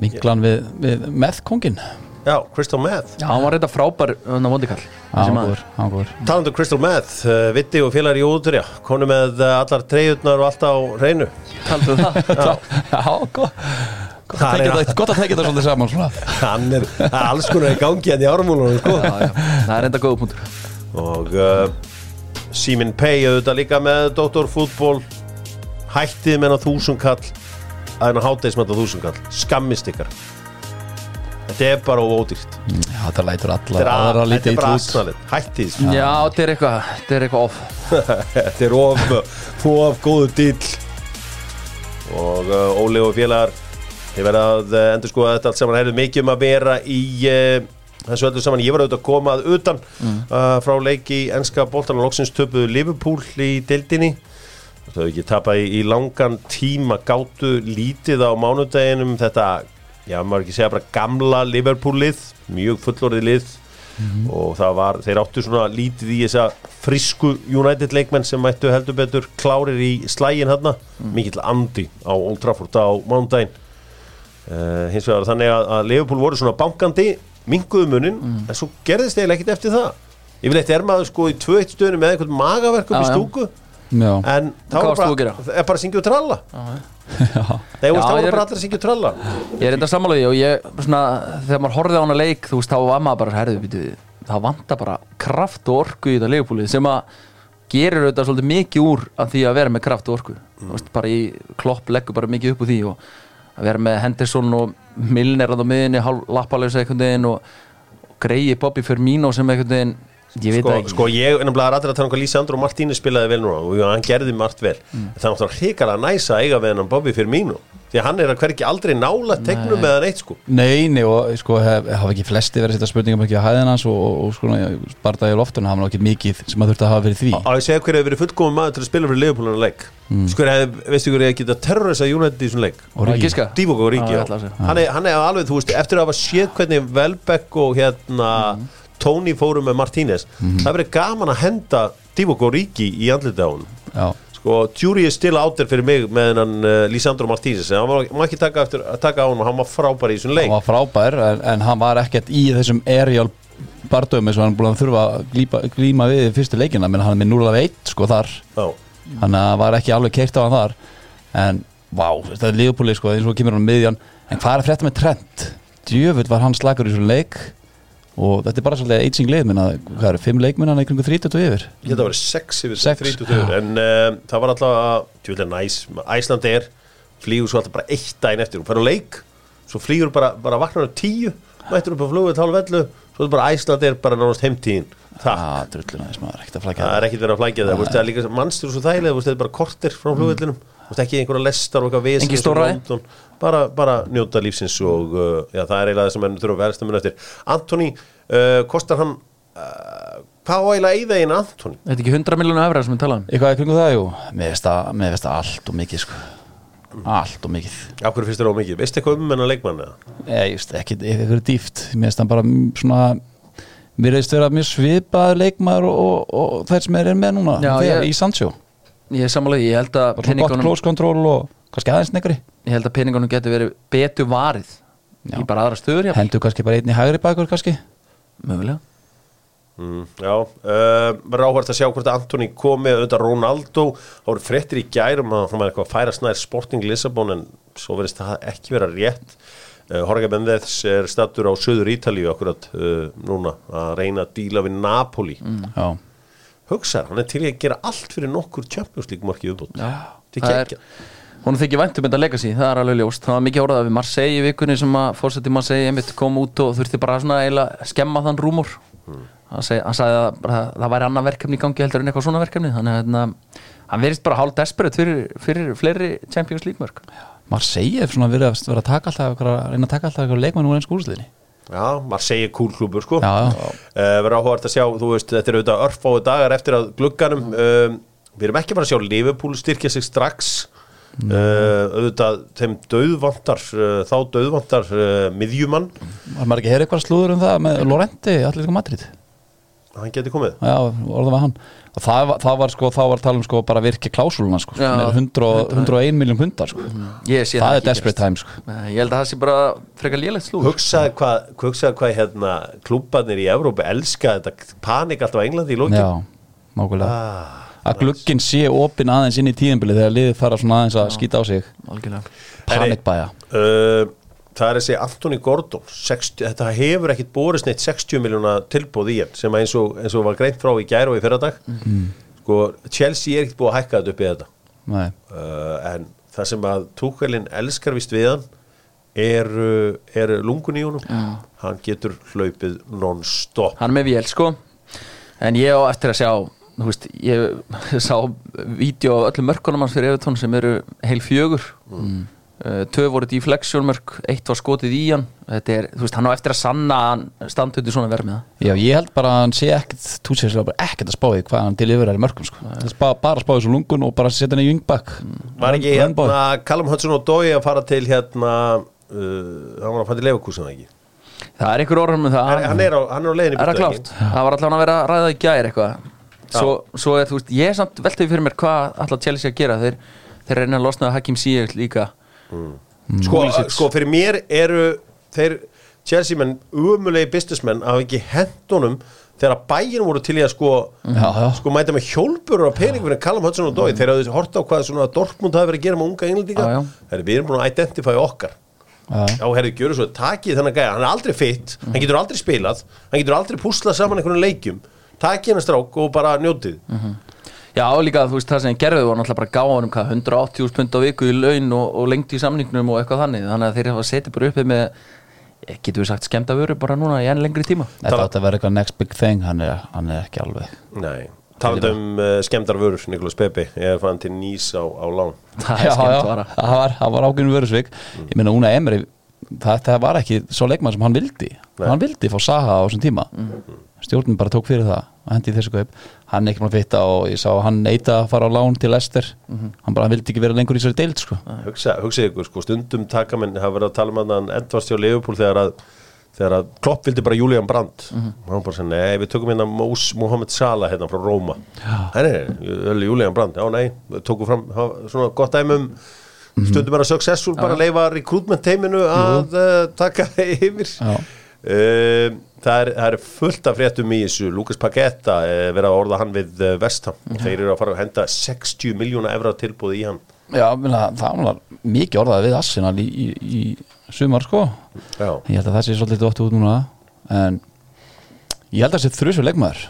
vinklan við, við meðkongin já Crystal Meth. Já, hann var reynda frábær hann á vondikall talandu um Crystal Meth, uh, Vitti og félagar í Úturja konu með uh, allar treyjurnar og allt á reynu Taldu um það. <laughs> Já, gott Gott Það að er- gott að tekja þetta svolítið saman svona. hann er, það alls konar í gangi hann í ármúlunum sko. Já, já, það er reynda góð punktur. Og uh, Simin Pei auðvitað líka með Dr. Fútból hættið með hennar þúsundkall að hennar hátegismænta þúsundkall. Skammist ykkar. Þetta er bara ódýrt. Já, þetta lætur alla þetta er, aðra lítið út. aðsnalið hættið. Já, þetta er eitthvað Þetta er eitthvað off <laughs> þetta er of, of góðu dill og uh, Óli og félagar ég verða að uh, endur sko að þetta allt saman. Hefði mikið um að vera í uh, þessu öllu saman, ég var auðvitað að koma að utan uh, frá leiki enska boltan og loksins töpuðu Liverpool í dildinni það hefur ekki tapað í, í langan tíma gátu lítið á mánudeginum. Þetta, já maður ekki segja bara gamla Liverpool-lið, mjög fullorðið lið. Og það var, þeir áttu svona lítið í þessa frisku United leikmenn sem mættu heldur betur klárir í slægin hérna, mikill andi á Old Trafford á mánudaginn uh, hins vegar þannig að, að Liverpool voru svona bankandi minguðu munin, en svo gerðist eiginlega ekkit eftir það. Yfirleitt er maður sko í 2-1 stöðinu með einhvern magaverkum í stúku Já, en þá að bara, er bara að syngja og tralla. Var er- bara allir að syngja og tralla. Ég er reynda sammálaði og ég svona, þegar maður horfið á hana leik þú veist, þá var maður bara herðu það vantar bara kraft og orku í þetta leikupúlið sem að gerir auðvitað svolítið mikið úr af því að vera með kraft og orku. Þú veist, bara í klopp leggur bara mikið upp úr því og að vera með Henderson og Milner á miðinni, hálf lappalega einhvern veginn og, og greiði Bobby Firmino sem einhvern veginn ég veit sko, ekki. sko ég er nefnilega rættir að tala um hvað Lísandro Martínez spilaði vel núna og hann gerði margt vel. Mm. það er náttúrulega hrikalega næsa að eiga við hennan Bobby Firmino því að hann er að hverki aldrei nála tegnum með hann eitt sko. Nei, nei, og sko hafa ekki flesti verið að setja spurningum ekki á hæðin hans og, og, og sko bardaði í loftun hafa nú ekki mikið sem að þurfti að hafa verið því. Að ég segja hver hefur verið fullkomum maður til að spila fyrir en leik. Mm. sko veistu hver hefur getað terrorisa United í svona leik? Divock og Ríki að hann, er, hann er alveg, þú veist, eftir að hafa séð hvernig Velbeck og hérna Tony fórum með Martínez. Það sko, Jury er still out there fyrir mig með hennan uh, Lisandro Martínez. En hann var, má ekki taka, eftir, taka á hann og hann var frábær í þessum leik. Hann var frábær en, en hann var ekkert í þessum aerial bardöfum eins og hann búin að þurfa að glíma, glíma við í fyrstu leikina. Menn hann er með 0 af 1 sko þar. Hann var ekki alveg keirt á hann þar. En vá, þetta er liðupúli sko eins og kemur hann miðjan. En hvað er að frétta með Trent? Djöfull var hann slagur í þessum leik og þetta er bara svolítið aging lið minna, hvað eru, 5 leikminna í kringu 30 og yfir? Ég held að vera 6 yfir Sex, 30 yfir. en uh, það var alltaf að tjóðlega næs, Æsland er flýgur svo alltaf bara eitt daginn eftir. Og fer á leik, svo flýgur bara, bara vaknar á tíu, mættur upp á flugvið tálf vellu, svo er bara Æsland er bara nánast heimtíðin, það flækja það er ekkert verið að flækja það, það er líka mannstur svo þægilega, það er bara kortir frá flugvillinum veist, ekki bara, bara njóta lífsins og uh, já, það er eiginlega það sem enn þurfa að verðast að munna eftir Antoni, uh, kostar hann uh, hvað á eiginlega eigða einu Antoni? Þetta er ekki 100 miljónu efra sem við talaðum Eitthvað í kringu það, jú Mér veist að, mér veist að allt og mikið sko Allt og mikið Á hverju finnst þér á mikið? Veistu eitthvað um hennar leikmann? eða? Ég veist ekki, eitthvað er dýft Mér veist hann bara svona Mér veist vera mjög svipaður leikmaður og, og, og þær sem er með núna Já, þegar, ég- í Sancho Ég er samanlega, ég held að gott peningunum close control og kannski aðeins neggri ég held að peningunum getur verið betur varið Já. í bara aðra stöður hjá Hendur kannski bara einn í hægri bakur kannski? Mögulega. Mm, já, uh, verður áhvert að sjá hvort Antoni komi auðvitað Ronaldo. Þá voru fréttir í gærum að hann var eitthvað að færa snær Sporting Lissabon en svo verðist það ekki vera rétt. Uh, Jorge Mendes er stattur á söður Ítalíu akkurat uh, núna að reyna að díla við Napoli. Já, hugsa, hann er til að gera allt fyrir nokkur það er- geggja. Hún þykir væntum þetta legacy, það er alveg ljóst. Það var mikið orðað við Marseille í vikunni sem að fórseti Marseille einmitt kom út og þurfti bara svona eiginlega skemma þann rúmur. Seg, hann sagði að bara, það væri annað verkefni í gangi heldur en eitthvað svona verkefni. Þannig að hérna, hann verðist bara hálf desperate fyrir, fyrir fleiri Champions League mörg Marseille er svona verið að vera að taka alltaf reyna að taka alltaf eitthvað leikmann úr eins úrsliðinni Já, er cool klubur sko. Uh, Verður áhugavert að sjá, þú veist, þetta er auðvitað örfáu dagar eftir að glugganum um, Við erum ekki bara að sjá Liverpool styrkja sig strax. Uh, auðvitað þeim döðvantar uh, þá döðvantar uh, miðjumann. Var maður ekki að heyra eitthvað slúður um það með Lorente, allir Madrid hann geti komið. Já, orðað var hann. Og það, var- það var sko, þá var talum sko bara virki klásúluna sko, Já. er 100, og- 101 miljón hundar sko. Ég sé það er ekki desperate time sko. Nei, Ég held að það sé bara frekar lélegt slúður. Hugsaði hvað, hugsaði hvað hérna klubbarnir í Evrópu elska þetta panik alltaf á Englandi í lókin Já, mákulega ah, að glugginn sé opinn aðeins inn í tíðinbili þegar liðið fara svona aðeins að skýta á sig. Algjörlega. Panikbæja. Uh, Það er þessi Anthony Gordon 60, þetta hefur ekkit borist neitt 60 miljóna tilbúð í hann sem eins og, eins og var greint frá í gæru og í fyrradag sko, Chelsea er ekkit búið að hækka þetta upp í þetta. Uh, en það sem að Túkvelin elskar vist við hann er, er lungun í honum. Hann getur hlaupið non-stop. Hann er með vél sko. En ég á eftir að sjá veist, Ég sá vídeo af öllum mörkunum hans fyrir Evertón sem eru heil fjögur. Mm. Tvö voru deflection mörk Eitt var skotið í hann. Þetta er, þú veist, hann á eftir að sanna hann undir svona það. Já, ég held bara að hann sé ekkert tútsið bara ekkert að spáði hvað hann til yfir er í mörgum sko. Er bara, bara spáði svo lungun og bara setja hann í wingback. Var ekki boy. hérna Callum Hudson og Dói að fara til hérna uh, hann var að fara til Leverkusen ekki? Það er einhver orðan með það. Hann, hann, er á, hann er á í Er það burtu, klárt? Það var allavega að vera að ræða í gær eitthvað. Svo, svo er, þú veist, ég er samt veltið fyrir mér hvað alltaf Chelsea að gera. Þeir, þeir ekki? sko, sko fyrir mér eru þeir Chelsea menn umulegi businessmenn hafa ekki hendunum þegar bæinn voru til í að sko Já, já. sko mæta með hjólpurur á pening fyrir Callum Hudson og Dói þeir hafðu hort á hvað svona Dortmund hafi verið að gera með unga englendinga. Við erum búin að identify okkar. Já. Herri, gjöru svo, takið þennan gæja. Hann er aldrei fitt, hann getur aldrei spilað hann getur aldrei púslað saman einhvern leikjum. Takið hennar strák og bara njótið Já, líka þú veist það sem gerðu var náttúrulega bara að gáða um hvað 180.000 pund á viku í laun og, og lengt í samningnum og eitthvað þannig. Þannig að þeir hafa setið bara uppið með eh, getum við sagt skemmta vöru bara núna í enn lengri tíma. Þetta átti að vera eitthvað next big thing hann er, hann er ekki alveg Nei, talandi um uh, skemmtar vörur Nikolás Pepe, ég er fann til Nýs á, á lán. <laughs> Það er skemmt vara. það var, var ákveðinu vörusvik. Ég meina Una Emri það, það var ekki svo leikmann sem hann vildi. Hann vildi fá Saha á þessum tíma. Stjórnum bara tók fyrir það og hendi þessu kaup hann er ekki maður fitta og ég sá að hann neita að fara á lán til Lester hann bara hann vildi ekki vera lengur í þessari deild sko. Hugsa, Hugsið ykkur, sko, stundum taka menn hafa verið að tala um að hann endvast hjá Leopold þegar að, þegar að Klopp vildi bara Julian Brandt. Og hann bara sagði, nei, við tökum hérna Mós Mohamed Salah hérna frá Róma. Öll Julian Brandt, já, nei við tókum fram svona gott dæmum stundum er að successful bara leifa recruitment teiminu að uh, taka <laughs> yfir. Já. Það, er, það er fullt af fréttum í þessu. Lukas Pagetta uh, verið að orða hann við Vestham og þeir eru að fara að henda 60 miljóna evra tilbúð í hann. Já, minna, það var mikið orðað við Arsenal í, í, í sumar sko. Já, ég held að það sé svolítið dótt út núna en ég held að það sé þrjusur leikmaður.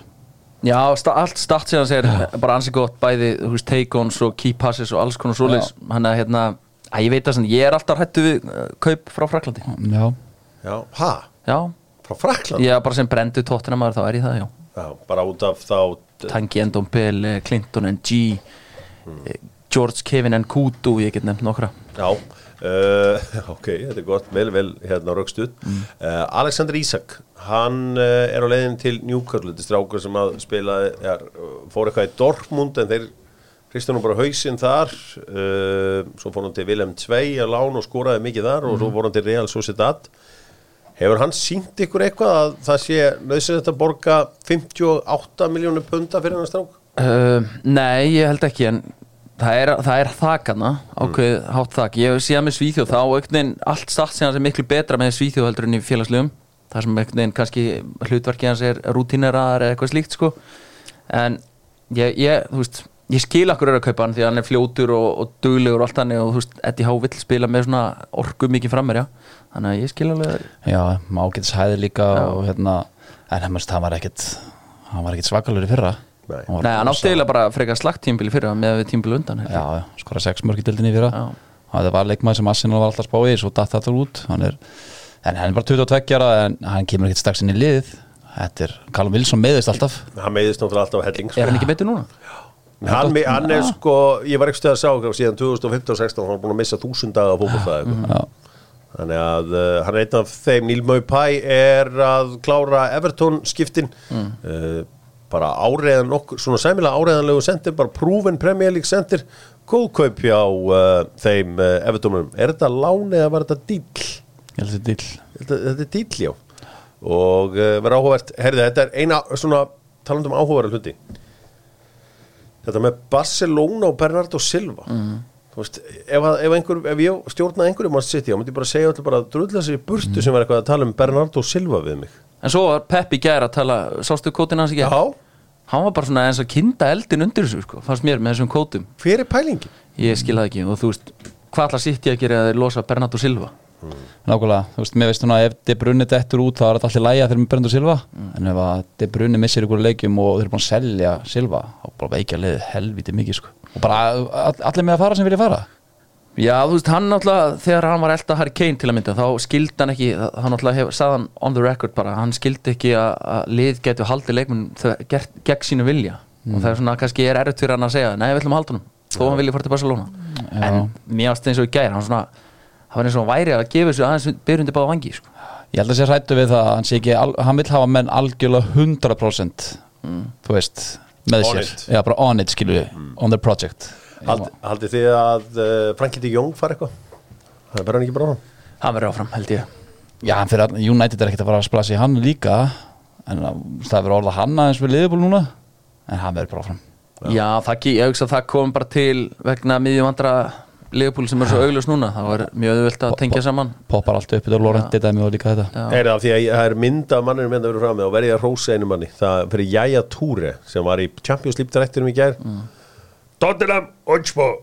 Já, sta, allt start síðan segir bara ansi gott bæði, þú veist, take-ons og key passes og alls konar svoleiðis. Hann er hérna, að ég veit að ég er alltaf hrættu við uh, kaup frá Fraklandi Já, já, ha, Já, frá Frakland ég bara sem brendu tóttina maður þá er ég það, já. Já, bara út af þá Tangi Ndombele, Clinton NG eh, George Kevin Nkudu ég get nefnt nokkra. Já, uh, <laughs> ok, þetta er gott, vel, vel hérna raukstuð uh, Alexander Isak, hann uh, er á leiðin til Newcastle, þetta er strákur sem að spila, ja, fór eitthvað í Dortmund en þeir hristu nú bara hausinn þar. Svo fór hann til Willem 2 að lán og skoraði mikið þar og svo fór hann til Real Sociedad Hefur hann sínt ykkur eitthvað að það sé nöðsynlegt að borga 58 miljónur punta fyrir hann strák? uh, Nei, ég held ekki en það er, það er þakana ákveð hátt þak, ég hef síðan með Svíþjóð þá veginn allt síðan sem miklu betra með Svíþjóð heldur en í félagslegum. Það sem veginn kannski hlutverkið hans er rútineraðar eða eitthvað slíkt sko. En ég, ég þú veist ég skil akkur er að kaupa hann því að hann er fljótur og, og duglegur og allt hann og þú veist, Eddie Howe vill spila með svona orku mikið frammer já þannig að ég skil alveg já getur hæði líka Já. og hérna en hann, hann var ekkit hann var ekkit svakalur í fyrra Nei. var Nei, hann átti eiginlega bara frekar slagt tímbili fyrir með við tímbili undan. Já, já, skora sex mörg í dildinni fyrir Já. það var leikmaður sem Arsenal var alltaf spáið svo datt þetta út hann er, en hann er bara 22 ára en hann kemur ekkert strax inn í liðið þetta er, Callum Wilson meðist alltaf hann meiðist náttúrulega alltaf helling sko. Er hann ekki betur núna? hann, me- hann er sko, ég var ekki stöð að sjá síðan 2015-16, hann er búin að missa þúsund daga eitthvað. Þannig að uh, hann er einn af þeim. Neil Maupay er að klára Everton skiptin. Mm. uh, bara áreiðan okkur, svona sæmilega áreiðanlegu sendir, bara proven Premier League sendir. Góð kaup hjá uh, þeim uh, Evertonum, er þetta lán eða var þetta dýll? ég held þetta dill þetta, þetta er dýll já. Og verður áhugavert, herði þetta er eina svona talandum áhugaverð hluti. Þetta með Barcelona og Bernardo Silva. Þú veist, ef, ef, einhver, ef ég stjórnaði einhverjum að sitja, þá myndi ég bara segja allir bara í burtu sem var eitthvað að tala um Bernardo Silva við mig En svo var Peppi gæra að tala Sástu kótin hans ekki? já, Hann var bara svona eins að kinda eldin undir þessu sko, fannst mér með þessum kótum hver er pælingin? Ég skil það ekki og þú veist Hvað ætla sitt ég að gera að þeir losa Bernardo Silva? nákvæmlega, þú veist, mér veist svona ef De Bruyne dettur út þá er þetta allir lægja þegar með Brendur Silva en ef að De Bruyne missir ykkur leikjum og þeir eru búin að selja Silva þá bara veikja liðið helviti mikið sko. Og bara all, allir með að fara sem vilja fara? Já, þú veist, hann náttúrulega, þegar hann var elda Harry Kane til að mynda, þá skildi hann ekki hann náttúrulega hef, sagði hann on the record bara hann skildi ekki að, að lið getur haldið leikmun gegn sínu vilja. Og það er svona, kannski er erfitt fyrir hann að segja nei, við ætlum að halda hann, þó hann vilja fara til Barcelona. En mér ást eins og í gær hann svona, það var eins og hann væri að gefa þessu aðeins byrjundi báða vangi, sko. Ég held að sé hrættu við það að hann, sé ekki, hann vil hafa menn algjörlega 100% þú veist, með On sér. it. Já, bara on it, skilju, on the project. Hald, haldið þið að uh, Frankie de Jong fara eitthvað? það verður hann ekki bara hann hann verður áfram, held ég. Já, hann fyrir að United er ekkert að fara að splasa í hann líka. En að- það verður orða hann aðeins við liðbúl núna. En hann verður bara áfram. Já, það, ekki- ég hugsa að það kom bara til vegna miðjum andra liðbúl sem er svo augljós núna, það var mjög auðvöld að tengja saman. poppar allt upp, þetta er Lorenti dæmi og líka þetta. Er það því að það er mynd af manninu með það verið fram með og verið að rósa einu manni. Það fyrir Jæja Túre sem var í Champions League drættinum í gær. Mm. Tottenham Hotspur.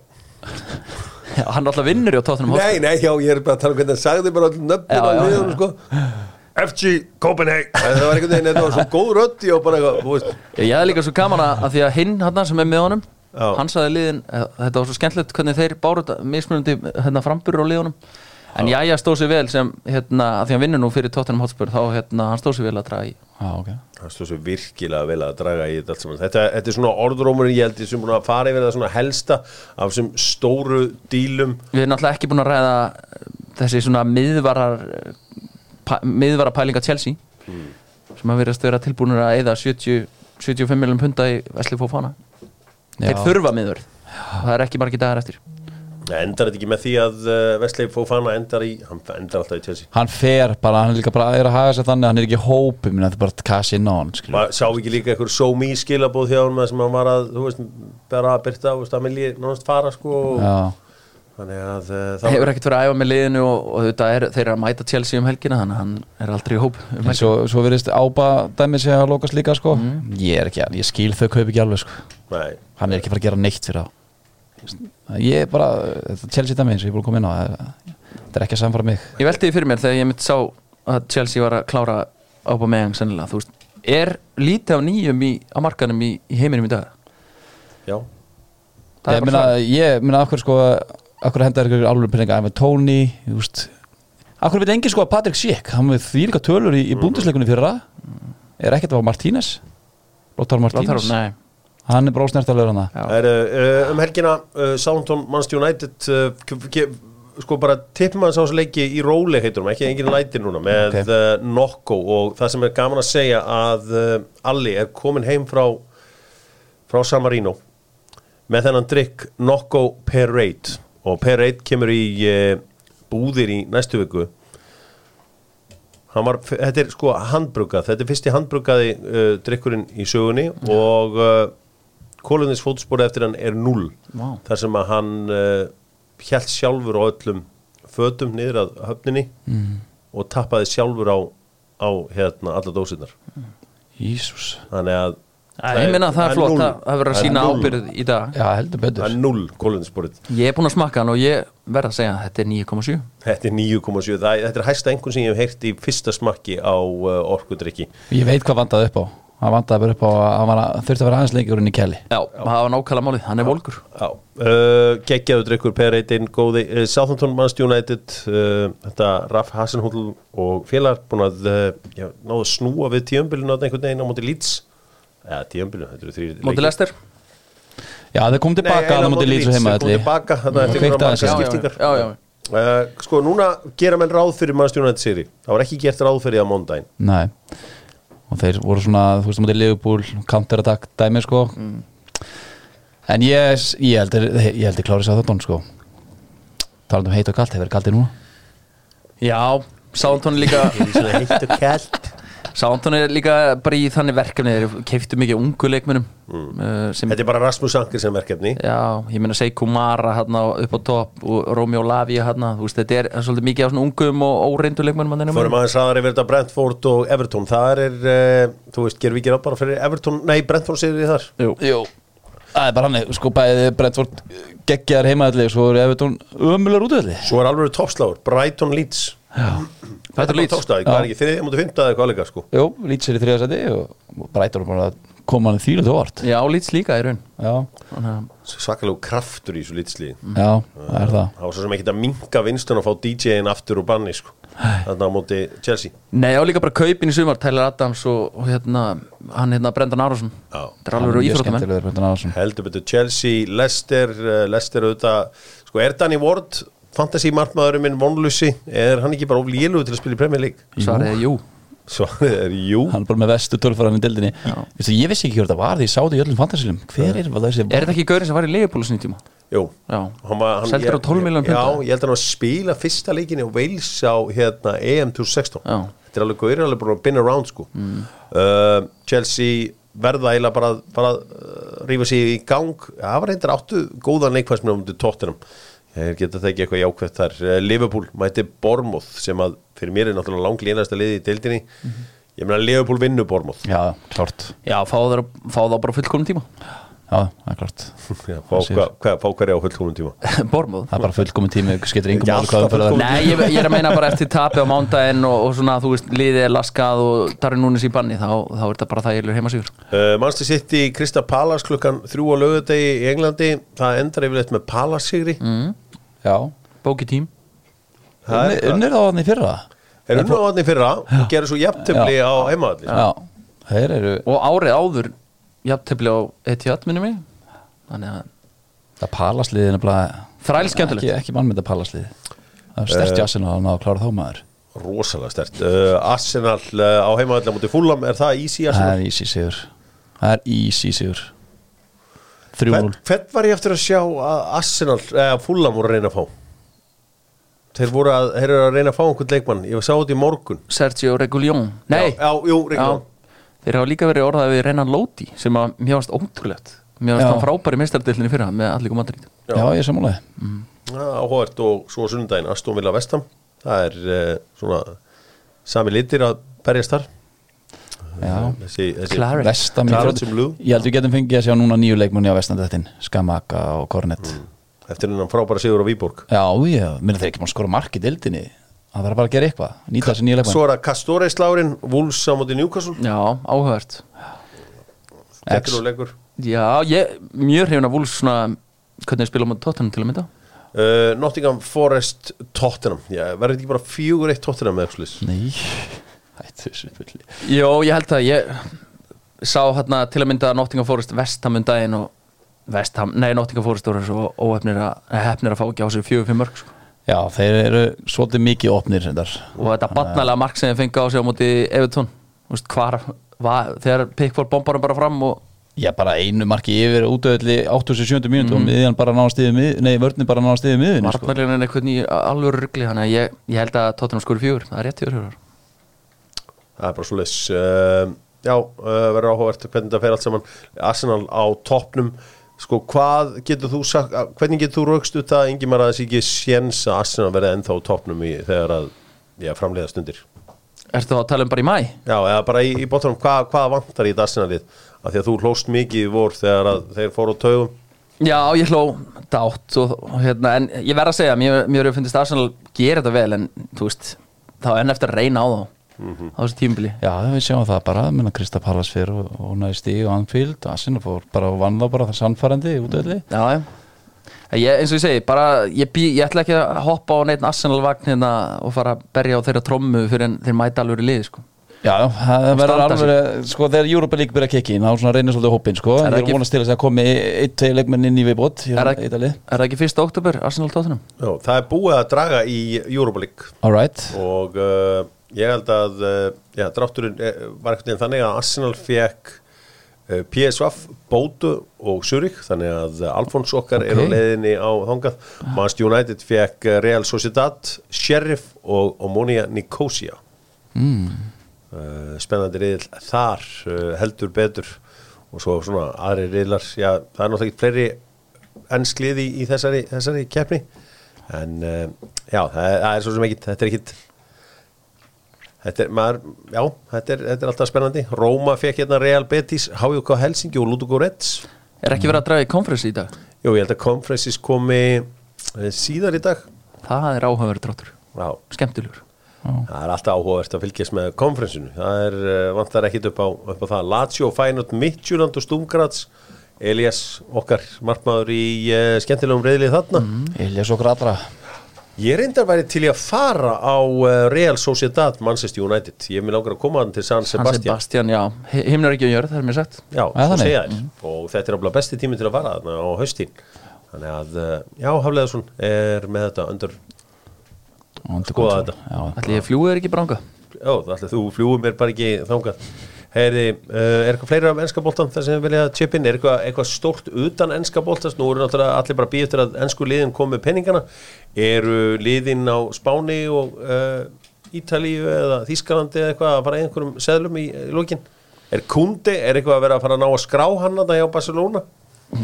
Hann alltaf vinnur í á tóttunum Nei, nei, já, ég er bara að tala um hvernig hann sagði bara já, liðunum sko. FG Copenhagen. Það var einhvern veginn, þetta var svo góð rödd og bara eitthvað, Já, ég er líka svo gaman að því að hinn hann sem er með honum Já. hann saði liðin, eh, þetta var svo skemmtilegt hvernig þeir báru þetta mismunandi hérna, framburur á liðunum. En Jæja stóð sér vel sem hérna, að því hann vinnur nú fyrir Tottenham Hotspur þá hérna, hann stóð sér vel að draga í. Já, ok. Það stóð svo virkilega vel að draga í þetta allt saman. Þetta, þetta er svona orðrómur ég held ég sem búin að fara yfir það svona helsta af þessum stóru dílum. Við erum náttúrulega ekki búin að ræða eh, þessi svona miðvarar pa, miðvara pælinga Chelsea sem að verðast vera tilbúinur að eða 70, 75 miljum punda í Vesli Fofana Þeir þurfa miður. Það er ekki margir dagar eftir. Endar þetta ekki með því að uh, Wesley Fofana endar í hann endar alltaf í Chelsea. Hann fer bara, hann er líka bara er að haga sér þannig að hann er ekki í hópi minna, þetta er bara cash in on skilju. maður sá ekki líka einhver so me skilabóð hjá hann sem hann var að, þú veist, bara að byrta þú veist, að milli nánast fara sko. Og- Já, þannig að uh, það hefur ekkert verið að æfa með liðinu og, og þetta er, þeir eru að mæta Chelsea um helgina þannig að hann er aldrei í hóp um svo, svo verðist ába dæmi sig að lókast líka sko. Ég ekki, ég nei, Hann er ekki fara að gera neitt fyrir þá. Ég er bara, þetta Chelsea dæmi sem ég er búin að koma inn á það- Þetta er ekki að samfara mig. Ég velti því fyrir mér þegar ég mitt sá að Chelsea var að klára ápa meðan sennilega, þú veist, er lítið af nýjum í, á markanum í, í heiminum í dag? já. Það Ég svarið. ég meina, akkur sko Akkur hendar ykkur alveg peninga? Æfum Tony, þú veist Akkur veit engin sko að Patrick Schick Hann með því líka tölur í, í búndisleikunni fyrir það Er ekkert að var Martínez? Lothar Martínez? Nei. Hann er brósnertalegur hann er, uh, um helgina uh, Southampton Manchester United uh, sko bara tippum að þessu leiki í róli heitur ekki engin læti núna með Ok. okay. uh, Nokko. Og það sem er gaman að segja að uh, Alli er komin heim frá frá San Marino með þennan drikk Nokko Parade og Parade kemur í uh, búðir í næstu viku. Hann var, þetta er sko handbrugað, þetta er fyrsti handbrugaði uh, drikkurinn í sögunni. Og uh, Kólunis fótspori eftir hann er null Vá. þar sem að hann uh, hjælt sjálfur á öllum fötum niður að höfninni og tappaði sjálfur á, á hérna alla dósinnar Jísus þannig að Æ, Ég meina það er flott að það verður að Það sína ábyrð í dag. Já, heldur það betur er null kólunissporið Ég er búinn að smakka hann og ég verð að segja að þetta er 9,7 þetta er 9,7 Það- þetta er hæsta einhvern sem ég hef heyrt í fyrsta smakki á uh, orkudrykki. Ég veit hvað vandaði upp á hann vantaði bara upp á að hann að, þurfti að vera aðeins lengur inn í kelli Já, það var nákvæmlega málið, hann er volgur. Já, uh, geggjaðu drikkur Per Eitin, góði, uh, Southampton Manchester United uh, þetta Raff Hasenhutl og félagar búin að uh, já, náðu að snúa við tíumbilinu á einhvern veginn á móti Leeds. Eða tíumbilinu, þetta eru þrý Móti Lester Já, þeir kom tilbaka að það múti lýtsu heima komið tilbaka, þetta er Kveikti fyrir aðeins, margar já, skiptingar Já, já, Uh, sko, núna gera menn ráð fyrir Manchester United seri. Það var ekki gert ráð fyrir það á mondaginn Nei og þeir voru svona, þú veist, á múti Liverpool counter-attack dæmi, sko. En ég, ég held er, ég held er klárið að það sko. Talandi um heit og kalt, hefur verið kaltið núna? Já, Sántón líka. <laughs> Heitt og kælt Sántón er líka bara í þannig verkefni þeir keiftu mikið ungu leikmunum mm. sem, þetta er bara Rasmus Anker sem verkefni. Já, ég meina Seiko Mara hérna upp á topp og Romeo Lavia hérna, þetta er svolítið mikið á svona ungum og óreindu leikmunum hann Förum aðeins aðar yfir þetta Brentford og Everton. Það er, uh, þú veist, gerum við ekki bara fyrir Everton, nei, Brentford sér þið þar. Jú, Jú, það er bara hann sko bæði Brentford geggjar heimaðalli svo eru Evertón ömulegur útöðli Svo er alveg toppsláður, Brighton Leeds Þetta er toppsláður, hvað er ekki þriðið mútið fymta eða hvað líka sko? Jú, Leeds er í þriðasæti og Brighton er bara að koma hann þýrlega til óvart. Já, líts líka í raun. Já, að Svakalegu kraftur í þessu Leeds-liði. Já, það er það. Það var svo sem ekki að minka vinstun og fá DJ-in aftur úr banni sko. Þannig á móti Chelsea. Nei, og líka bara kaupin í sumar Tyler Adams og, og hérna hann hérna Brendan Já. Þetta er alveg Árásson Heldur betur Chelsea, Leicester uh, Leicester auðvitað. Sko er Danny Ward fantasy markmaðurinn minn vonlusi er hann ekki bara oflíluð til að spila í Premier League? Svarið er jú. Svarið er jú. Hann er bara með vestu tölfæran í dildinni Vistu, Ég vissi ekki hvað þetta var því ég sá þetta í öllum fantasilum Hver er þessi Er þetta ekki gaurin sem var í Leopold sinni tíma? Jú. Já. Var- Seldur á 12 miljónum Já, punda. ég held að hann var að spila fyrsta leikinni á Wales á hérna, EM 2016 Já. Þetta er alveg góður, alveg bara been around sko. Uh, Chelsea verða eiginlega bara, bara uh, rífa sig í gang. Það var reyndar áttu góðan mútið tóttinum Ég geta það ekki eitthvað jákvætt þar. Uh, Liverpool mæti Bournemouth sem að fyrir mér er náttúrulega langlínasta liði í deildinni. Ég meina Liverpool vinnu Bournemouth. Já, klart Já, fá það, fá það bara fullkomum tíma Já, það er klart. Fá, hverja á fullkomum tíma? <laughs> Bormóð. Það er bara fullkomin tími Skeitir yngum er. Nei, ég, ég er að meina bara eftir tapið á mándaginn og, og svona, þú veist, liðið er laskað og Darri Núnis í banni, þá, þá er þetta bara það ég er heimasíkur Uh, Manchester City, Krista Palace klukkan þrjú á lögudegi í Englandi. Það endar yfirleitt með Palace sigri mm. Já. Bóki tím. Það Unnir þá í fyrra? Er unna á hann í fyrra? Og gerir svo jafntefli á heimaðalli Já, þeir eru Og árið áður, jafntefli á Etihad, minnum mig. Þannig að Það palasliðin er bara Þræl skemmtilegt. Ekki, ekki mannmynda palasliði Það er sterkt jassin að ná að klára þá maður. Rosalega stert uh, Arsenal uh, á heimaðalli á mútið fúlam, er það easy Það Arsenal? er easy sigur. Það er easy sigur. 3-0 Hvern, var ég eftir að sjá að Arsenal, eða fúlam voru að reyna að fá? Þeir voru að, þeir eru að reyna að fá einhvern leikmann, ég sá þetta í morgun. Sergio Reguljón Nei, já, já, jú, Ríkjón þeir hafa líka verið orðað við Renan Lóti sem að mér varst ótrúlegt. Mér varst Já. hann frábæri meistardildinni fyrra með allir Madrid. Já, ég er sammálaði áhugavert og svo á sunnudaginn Aston Villa Vestam það er uh, svona sami litir að berjast þar. Já. lú. Ég held við getum fengið að sjá núna nýju leikmunni á vestandettin Skamaka og Kornet. Eftir hennan frábæra sigur á Víborg. Já, já, minna þeir ekki mátt skora mark í dildinni Það verður bara að gera eitthvað Nýta þessi nýju leikmunni svo er það Castores Lárin Wolves á móti Newcastle. Já, þetta X. er nú leikur. Já, ég, mjög hrifin að Wolves svona hvernig spila á móti Tottenham til að mynda. Uh, Nottingham Forest Tottenham. Já, verður þetta ekki bara fjögur eitt Tottenham eða svoleiðis? Nei, <laughs> hættu þessu fulli. Jó, ég held að ég sá hérna til að mynda Nottingham Forest Vestham um daginn og Vestham, nei Nottingham Forest voru svo óhefnir að, hefnir að fá ekki á sig fjögur fyrir mörg sko. Já, þeir eru svolítið mikið opnir reyndar. og þetta barnalega mark sem þeir fengi á sig á móti Evertón þegar Pickford bombarum bara fram og Já, bara einu marki yfir útöðli 87. mínútu og miðjan bara náða stiðið mið, nei, vörnir bara náða stiðið sko. varnarlegin er eitthvað í alveg ruggli þannig að ég, ég held að Tottenham skori fjögur það er rétt fjögur það er bara svo leis uh, já, uh, verður áhugavert hvernig það fer allt saman Arsenal á toppnum sko, hvað getur þú sagt hvernig getur þú raukst út að Ingimar að þessi ekki séns að Arsenal verði ennþá á toppnum í, þegar að, já, framleiða stundir? Ertu þá að tala um bara í mæ? já, eða bara í, í bóttanum, hvað, hvað vantar í þetta Arsenalið af því að þú hlóst mikið í vor þegar að þeir fóru á taugum. Já, ég hló dátt og, hérna, en ég verð að segja, mér, mér hefur finnist Arsenal gera þetta vel en þú veist, þá enn eftir að reyna á þá á þessu tímbili Já, við sjáum það bara, minna Krista Pallas fyrir og, og næði stíg og Anfield. Og Arsenal fór bara og vann þá bara það sannfærandi útöðli Já, já. Ég, eins og ég segi, bara, ég, bý, ég ætla ekki að hoppa á neitt Arsenal vagn hérna og fara að berja á þeirra trommu fyrir en þeir mæta alveg í liði sko. Já, það verður alveg, sko þegar Europa League byrja að kikki inn, þá svona reynir svolítið hópin, sko. Er Ég er vonast til að komi eitt, tvei leikmenn inn í viðbót Er það- ekki 1. oktober, Arsenal tóttunum? Já, það er búið að draga í Europa League. Alright, og uh, ég held að uh, já, drátturinn eh, var ekkert veginn þannig að Arsenal fekk uh, PSV, Bótu og Zurich þannig að Alfons okkar er á Ok. leiðinni á þangað. Manchester United fekk Real Sociedad Sheriff og Omonia Nicosia. Mm. spennandi riðil þar heldur betur. Og svo svona aðri riðlar já, það er náttúrulega ekki fleiri ennskliði í, þessari, þessari keppni. En já, það er, það er svo sem ekki þetta er ekkit Þetta er, maður, já, þetta er, þetta er alltaf spennandi. Róma fekk hérna Real Betis HJK Helsingi og Ludogo Reds. Er ekki verið að draga í konferensi í dag? Jú, ég held að Conferences komi eh, síðar í dag. Það er áhugaverð dráttur, Já, skemmtilegur. Það er alltaf áhugavert að fylgjast með konferensinu. Það er, uh, vantar ekkit upp á, upp á það. Lazio, Feyenoord, Midtjylland og Stumgrats Elias, okkar markmaður í uh, skemmtilegum reyðlið þarna. Elias okkur allra Ég reyndar væri til í að fara á uh, Real Sociedad Manchester United. Ég vil langar að koma hann til San Sebastian. Sebastian, já, Hi- himnar ekki að gjöra, það er mér sagt. Já, þannig? segja þér. Og þetta er alveg besti tími til að fara þarna á haustín þannig að, uh, já, Hafleðarsson er með þetta undir, Skoða þetta. Ætli ég fljúið er ekki branga já, það ætla þú fljúum mér bara ekki þangað Heyri, uh, er eitthvað fleira af ennska boltan þar sem við vilja chip in, er eitthvað, eitthvað stórt utan ennska boltast, nú eru náttúrulega allir bara býð eftir að ennsku liðin komi með penningana eru liðin á Spáni og uh, Ítalíu eða Þískalandi eða eitthvað að fara einhverjum seðlum í, í lókin er kundi, er eitthvað að vera að fara að ná að skrá hann að það hjá Barcelona?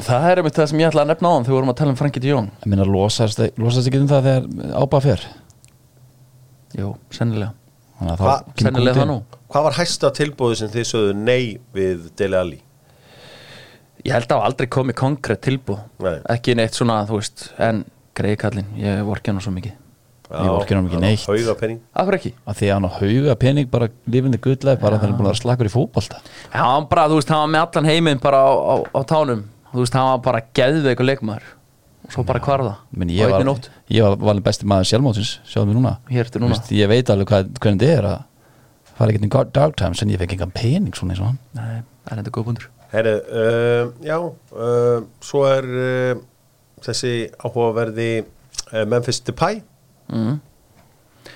Það er einmitt það sem ég ætla að nefna á hann þegar við vorum að tala um Frankie de Jong. Ég minna, losast, losast ekki um það þegar ábæða fer? Jú, sennilega Hva- það Hvað var hæsta tilbúið sem þið sögðu nei við Dele Alli? Ég held að hafa aldrei komið konkrétt tilbúð Nei. Ekki neitt svona, þú veist En greiði kallinn, ég vorki hann svo mikið. Ég vorkenni honum ekki neitt. Hauga penning Akkur ekki? Að því að hann á hauga pening bara lifindi gullleif bara þegar hann er búin að slakur í fótbolta. Já, hann bara, þú veist, hann var með allan heiminn bara á, á, á tánum. Þú veist, hann var bara geðveikur leikmaður Og svo bara Á ég var, ég var valin besti maður sjálfmótsins sjáðu mig núna núna. Vist, ég veit alveg hvað, hvernig þetta er að fara ekkert í dark times en ég fekk engan pening svona eins og hann Nei, það er enda góð bundur Herri, uh, já uh, Svo er uh, þessi áhugaverði uh, Memphis Depay mm.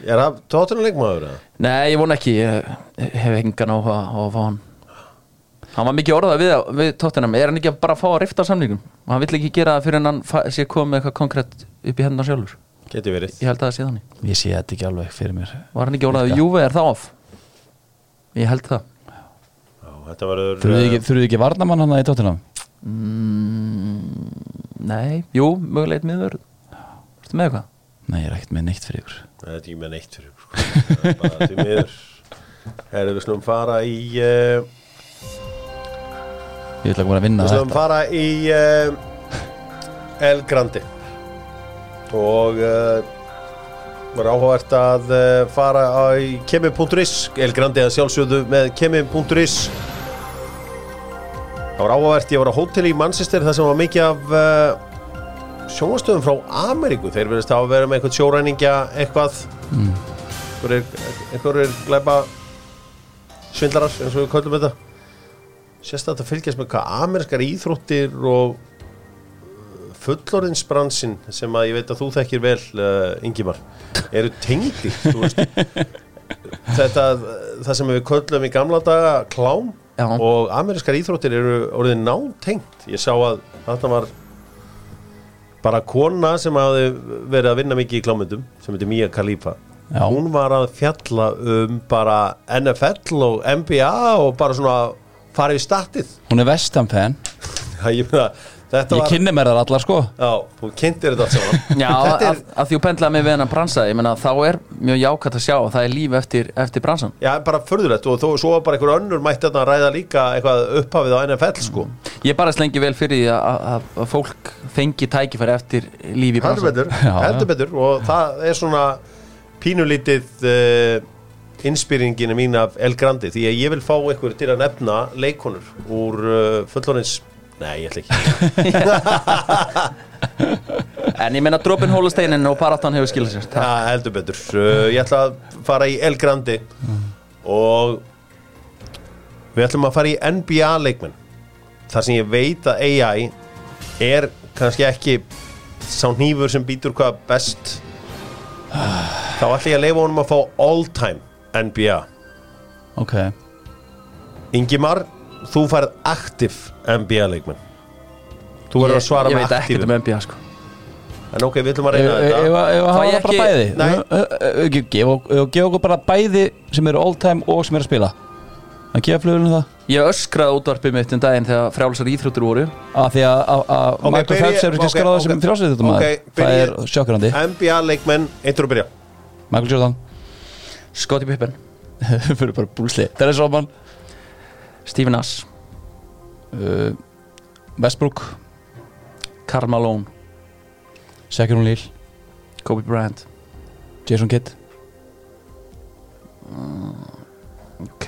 Er það tóttunum leikmaður? eða? Nei, ég vona ekki Ég hef engan áhuga á að fá hann Hann var mikið orðað við, við tóttunum Er hann ekki bara að fá að rifta samlingum Og hann vill ekki gera það fyrir en hann sé komið eitthvað konkrétt upp í hendan sjálfur. Geti verið. Ég held að það sé þannig. Ég sé þetta ekki alveg fyrir mér. Var hann ekki orðað Virka. Júve er það off Ég held það. Þurfuðu uh, ekki, varnamann hann í tóttunum mm, Nei, jú, mögulegt miðvörð. Ertu með eitthvað? nei, ég er ekkert með neitt fyrir ykkur. Þetta er ekki með neitt fyrir ykkur, sko. Það er miður. Herri, við slum fara í uh, ég ætla að koma að vinna Við þetta. fara í uh, El Grandi og uh, var áhugavert að uh, fara í kemi.is El Grandi að sjálfsögðu með kemi.is Það var áhugavert, ég var á hóteli í Manchester þar sem var mikið af sjónastöðum frá Ameríku. Þeir verðist að vera með eitthvað sjóræningja eitthvað. Mm. einhverjir, glæpa svindlarar eins og við köllum þetta sérstætt að fylgjast með hvað amerískar íþróttir og uh, fullorðinsbransin sem að ég veit að þú þekkir vel uh, Ingimar, eru veist <laughs> þetta, það sem við köllum í gamla daga klám Já. og amerískar íþróttir eru orðið nátengt ég sá að þetta var bara kona sem hafði verið að vinna mikið í klámyndum sem heitir Mia Khalifa Já. hún var að fjalla um bara NFL og NBA og bara svona fara í statið hún er Já, ég ég kynni mér það allar sko. Já, þú kynntir þetta allt saman. <laughs> Já, Þetta er, að, að því þú pendlaði mig við hennan bransa ég meina þá er mjög jákvæmt að sjá að það er líf eftir, eftir bransan já, bara förðulegt og þó, svo bara einhver önnur mætti að ræða líka eitthvað upphafið á NFL sko. Ég bara slengi vel fyrir því að, að, að fólk fengi tækifæri eftir líf í heldur bransan betur, Já, <laughs> já. heldur betur og það er svona pínulítið uh, inspýringinu mín af El Grandi því að ég vil fá ykkur til að nefna leikonur úr uh, fullorins Nei, ég ætla ekki. <laughs> En ég meina dropin hólusteinin og paratan hefur skilað sér. Það heldur betur. Uh, Ég ætla að fara í El Grandi og við ætlum að fara í NBA leikmenn. Þar sem ég veit að AI er kannski ekki sá hnífur sem býtur hvað best. Þá ætla ég að leifa honum að fá all time NBA Ok. Ingimar, þú færð aktiv NBA leikmenn. Þú verður að svara Ég með veit ekkert um NBA sko. En ok, við ætlum að reyna þetta. ef að hafa ég það bara bæði. Nei. Gefa ok- gefa okkur bara bæði sem eru all time og sem eru að spila. Að gefa flugulinu það. Ég öskraði útvarpið mitt um daginn þegar frjálsar íþróttur voru. Að því að Michael Phelps er ekki ok. sem frjálsriðutum Ok, það byrja- er sjokkrandi NBA leikmenn, eittur að byrja. Michael Jordan Scottie Pippen <laughs> fyrir bara búlsli Dennis Rodman Stephen Nash uh, Westbrook Karl Malone Shaquille O'Neal Kobe Bryant Jason Kidd Ok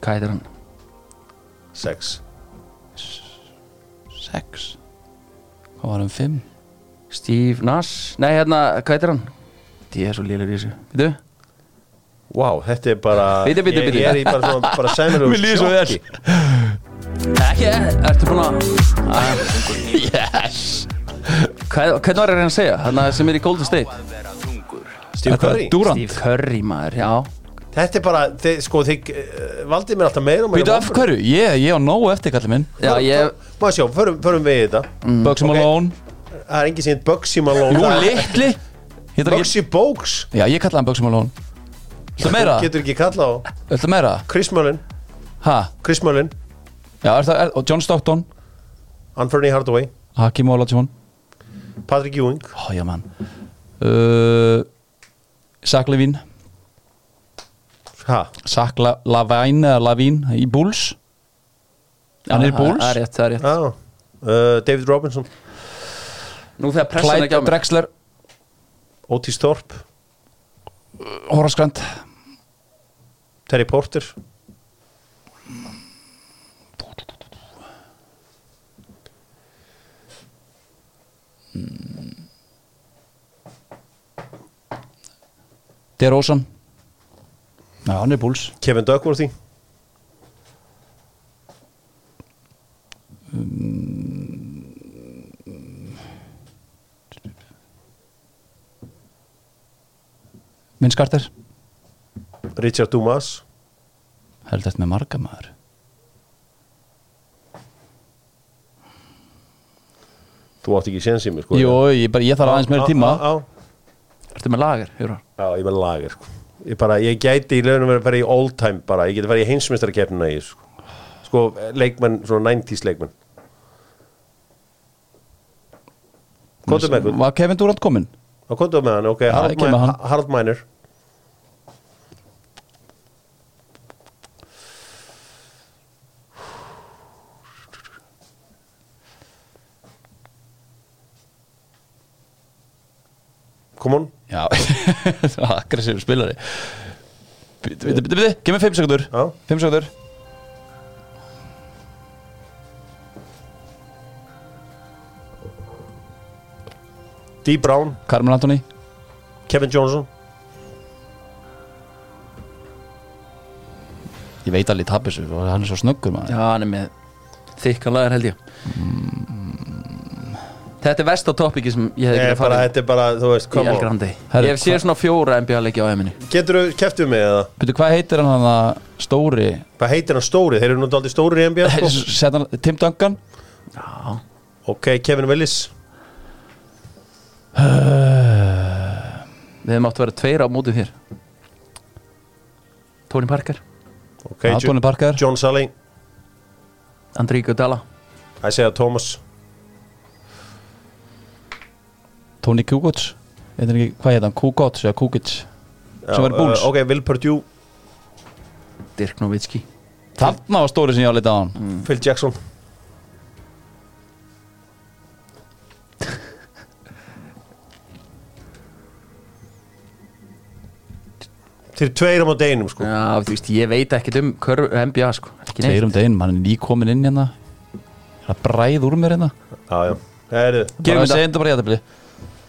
Hvað heitir hann? Sex 6 Hvað var hann 5? Steve Nash Nei hérna, hvað heitir hann? Ég er svo lélur í þessu Veitu? Vá, þetta er bara bíddu, Ég, bíddu. ég er í bara svona bara sæmur <laughs> Mér líður svo vel. Ekki, ertu búin að Yes. Hvað, hvernig var ég að reyna að segja? Þannig sem er í Golden State. Steve Curry. Durant. Steve Curry maður, já. Þetta er bara, þið, sko, þið uh, valdið mér alltaf meira og meira Býtu af hverju? Ég, ég á nógu eftir kallið minn. Já, ég, Má sjá, förum, förum við í þetta. Bugsy ok. Malone. Það er engin síðan Bugsy Malone. Jú, er- litli. Hittar ekki Bugsy Bogues. Já, ég kallaði hann Bugsy Malone Meira? Getur ekki kallað á Viltu meira? Chris Mullin. Ha? Chris Mullin. Já, er það, er, og John Stockton? Anthony Hardaway. Hakim Olajuwon? Patrick Ewing. Ó, já, mann. Uh, Zach Levine. Ha? Zach La Lavine eða Lavine í Bulls? Hann er í það Bulls? er rétt, það er rétt. Já uh, David Robinson. Nú þegar pressan ekki Clyde á mig Drexler. Otis Thorpe. Horace Grant Terry Porter. DeRozan Já, hann er í Bulls. Kevin Duckworthy. Vince Carter Richard Dumas? Held eftir með marga maður. Þú átt ekki séns í mig sko. Jú, ég, bara, ég þarf aðeins meira tíma. Ertu með lager, Júra? já, ég með lager sko. Ég bara, ég gæti í lögnum verið að fara í all time bara, ég geti farið í heimsmyndstarkeppnina í sko. sko, leikmenn, svona 90s leikmenn. Kóttu með Var Kevin Durant kominn? Kóttu með hann, ok, Já, Harald, ég kem með Mæ- hann. Harald Mænir Come on Já, <laughs> aggressífur spilari. Bitti, bitti, bitti, bitti, gef mér 5 sekundur Já. 5 sekundur D. Brown, Carmen Anthony. Kevin Johnson. Ég veit alveg tapir þessu og hann er svo snöggur maður. Já, hann er með þykkan lager held ég Þetta er vest á topiki sem ég er bara, farið þetta er bara, þú veist, Elgrandi. Herru, Ég hef séð svona fjóra NBA leiki á heiminni Getur þú keftuð mig eða? Bitti, hvað heitir hann hann að stóri? Hvað heitir hann stóri? Þeir eru nú aldrei stóri í NBA sko? Sett hann, Tim Duncan? Ok, Kevin Willis. <sighs> Við hefum átt að vera tveir á mótið þér. Tony Parker. Já, Tony Parker. John Sully. Andri Iguodala. Isaiah Thomas Tony Kukoc? Ekki, hvað heit hann? Kukoc eða Kukic? Sem var í Bulls. uh, Ok, Will Purdue. Dirk Nowitzki. Þarna var stóri sem ég á litið á hann. Phil Jackson. Til tveir á móti einum sko. Já, þú veist, ég veit ekkert um NBA sko. Tveir um daginn, mann er nýkomin inn hérna. Það bræð úr mér hérna. Já, já, Gerum Bara þetta. segjum þetta bara jættabli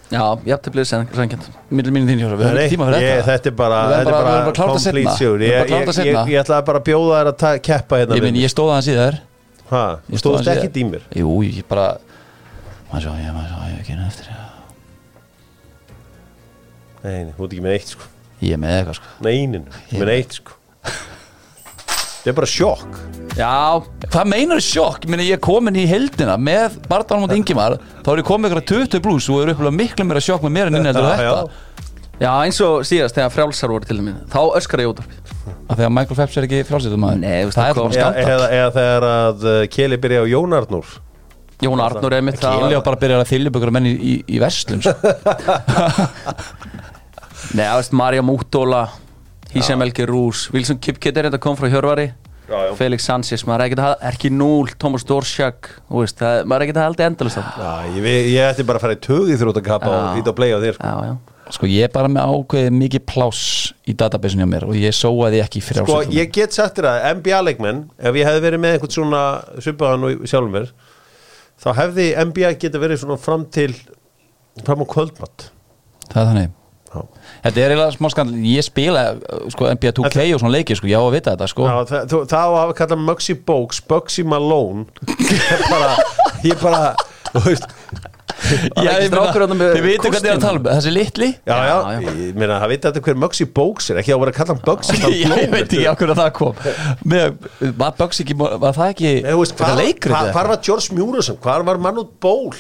Já, jafntöflið sænkjönd Millir mínu þín hjóra, við höfum Nei, ekki tíma fyrir ég, þetta. þetta er bara, þetta er bara- complete Við ég, ég, ég, ég ætlaði bara að bjóða þær að keppa hérna Ég minn, ég stóð aðeins í þær Ha, Ég stóðst aðeins í ekki dýmir Jú, ég bara Maður sjá, ég, ég ekki hérna eftir. Nei, nei, þú ert ekki með eitt sko. Ég er með eitthvað sko. Neinin, með eitt sko <laughs> Þetta er bara sjokk. Já, Hvað meinar sjokk? Ég meina ég er komin í heldina með Barðan mot Ingimar. Þá er ég komin ykkur 20 blús og er upplega miklu meira sjokk með mér en inn heldur en Já, þetta já, eins og síðast þegar frjálsar voru til minn Þá öskar ég út af því að Michael Phelps er ekki maður Nei, það það er bara eða, skandal eða, þegar að uh, Keli byrja á Jón Arnúr Jón Arnur er mitt Kili var bara að byrja að þylja byggur menn í, í, í verslun sko. <laughs> Nei, þú veist, Marja Mútóla Hísam Elgi Rús. Wilson Kipkett er þetta kom frá Hjörvari? Já, já. Felix Sanchez, maður er ekkert að Erki Núl, Thomas Dorsjak Þú veist, það, maður er ekkert að halda endalist það Já, ég, ve- ég ætti bara að fara í tögi þrótt að kappa og hýta að playa á þér sko. Já, já. Sko ég er bara með ákveðið mikið pláss í databasinu hjá mér og ég sóaði ekki fyrir Sko, frálsýttum ég get sagt þér að NBA-leikmenn ef ég hefði verið með einhvern svona svipaðan og sjálfum mér þá hefði NBA geta verið svona fram til fram á kvöldmatt Það er þannig Já. Þetta er eiginlega smá skandal Ég spila uh, sko, NBA 2K og svona leiki sko, ég á að vita þetta sko. Já, það, það á að hafa kallað Mugsy Bogues Bugsy Malone. <laughs> Ég bara, ég bara þú veist, ég veitum hvað þið er að tala um Þessi litli? Já, já, ég meina, það veit þetta hver Mugsy Bogues er. Ekki á að vera að kalla hann Bugsy <laughs> ég veit ekki á hverju það kom. Var Bugs ekki, var það ekki Þetta leikrið hvar, var George Murison, hvar var Manut Ból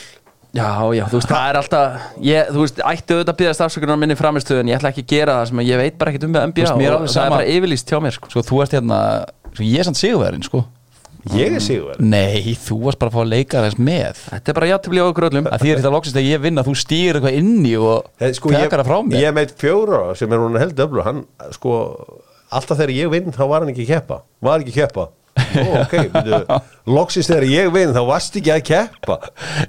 Já, já, þú veist, það er alltaf ég, Þú veist, ætti auðvitað að býðast afsökunar minni framistöðun Ég ætla ekki að gera það sem ég veit bara ekkert um með NBA og það er sama- bara yfirlýst hjá mér sko. Sko þú ert hérna sko, Ég er samt sigurverðin sko. Ég er sigur Nei, þú varst bara að fá að leika þess með. Þetta er bara játtifli á okkur öllum. Því er þetta loksist að ég vinna Þú stýr eitthvað inni og sko, tekar það frá mér. ég meit fjóra sem er hún held öflu hann, sko, alltaf þegar ég vinn þá var hann ekki keppa, var ekki keppa Ó, ok, byrju, loksist þegar ég vinn þá varst ekki að keppa.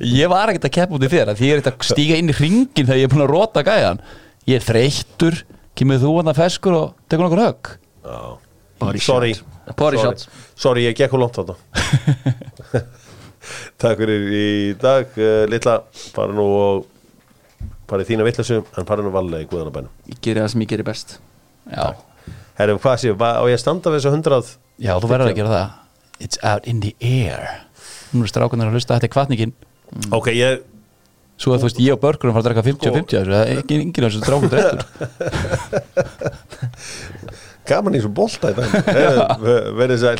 Ég var ekkert að keppa út í þér Því er þetta að stíga inn í hringin Þegar ég er búin að rota gæjan. Ég er þreyttur Kemur þú að feskur og tekur nokkur högg. Sorry, sorry, shot. sorry, ég gekk hún langt þetta <laughs> Takk fyrir í dag uh, litla, fara nú og fara í þína vittlasum en fara nú valega í guðanabænum Ég gerir það sem ég gerir best. Já, Herru, hvað sé, á ég að standa við þessu hundrað Já þú verður að gera það. It's out in the air. Nú er strákunar að hlusta Þetta er kvartningin Ok, ég, Svo að þú veist ég og börgurum fara að drekka 50 og 50 Það er enginn af þessu strákum drekkur. <laughs> Gaman í svo bolta í dag. <laughs> Heyrðu, Verið sæl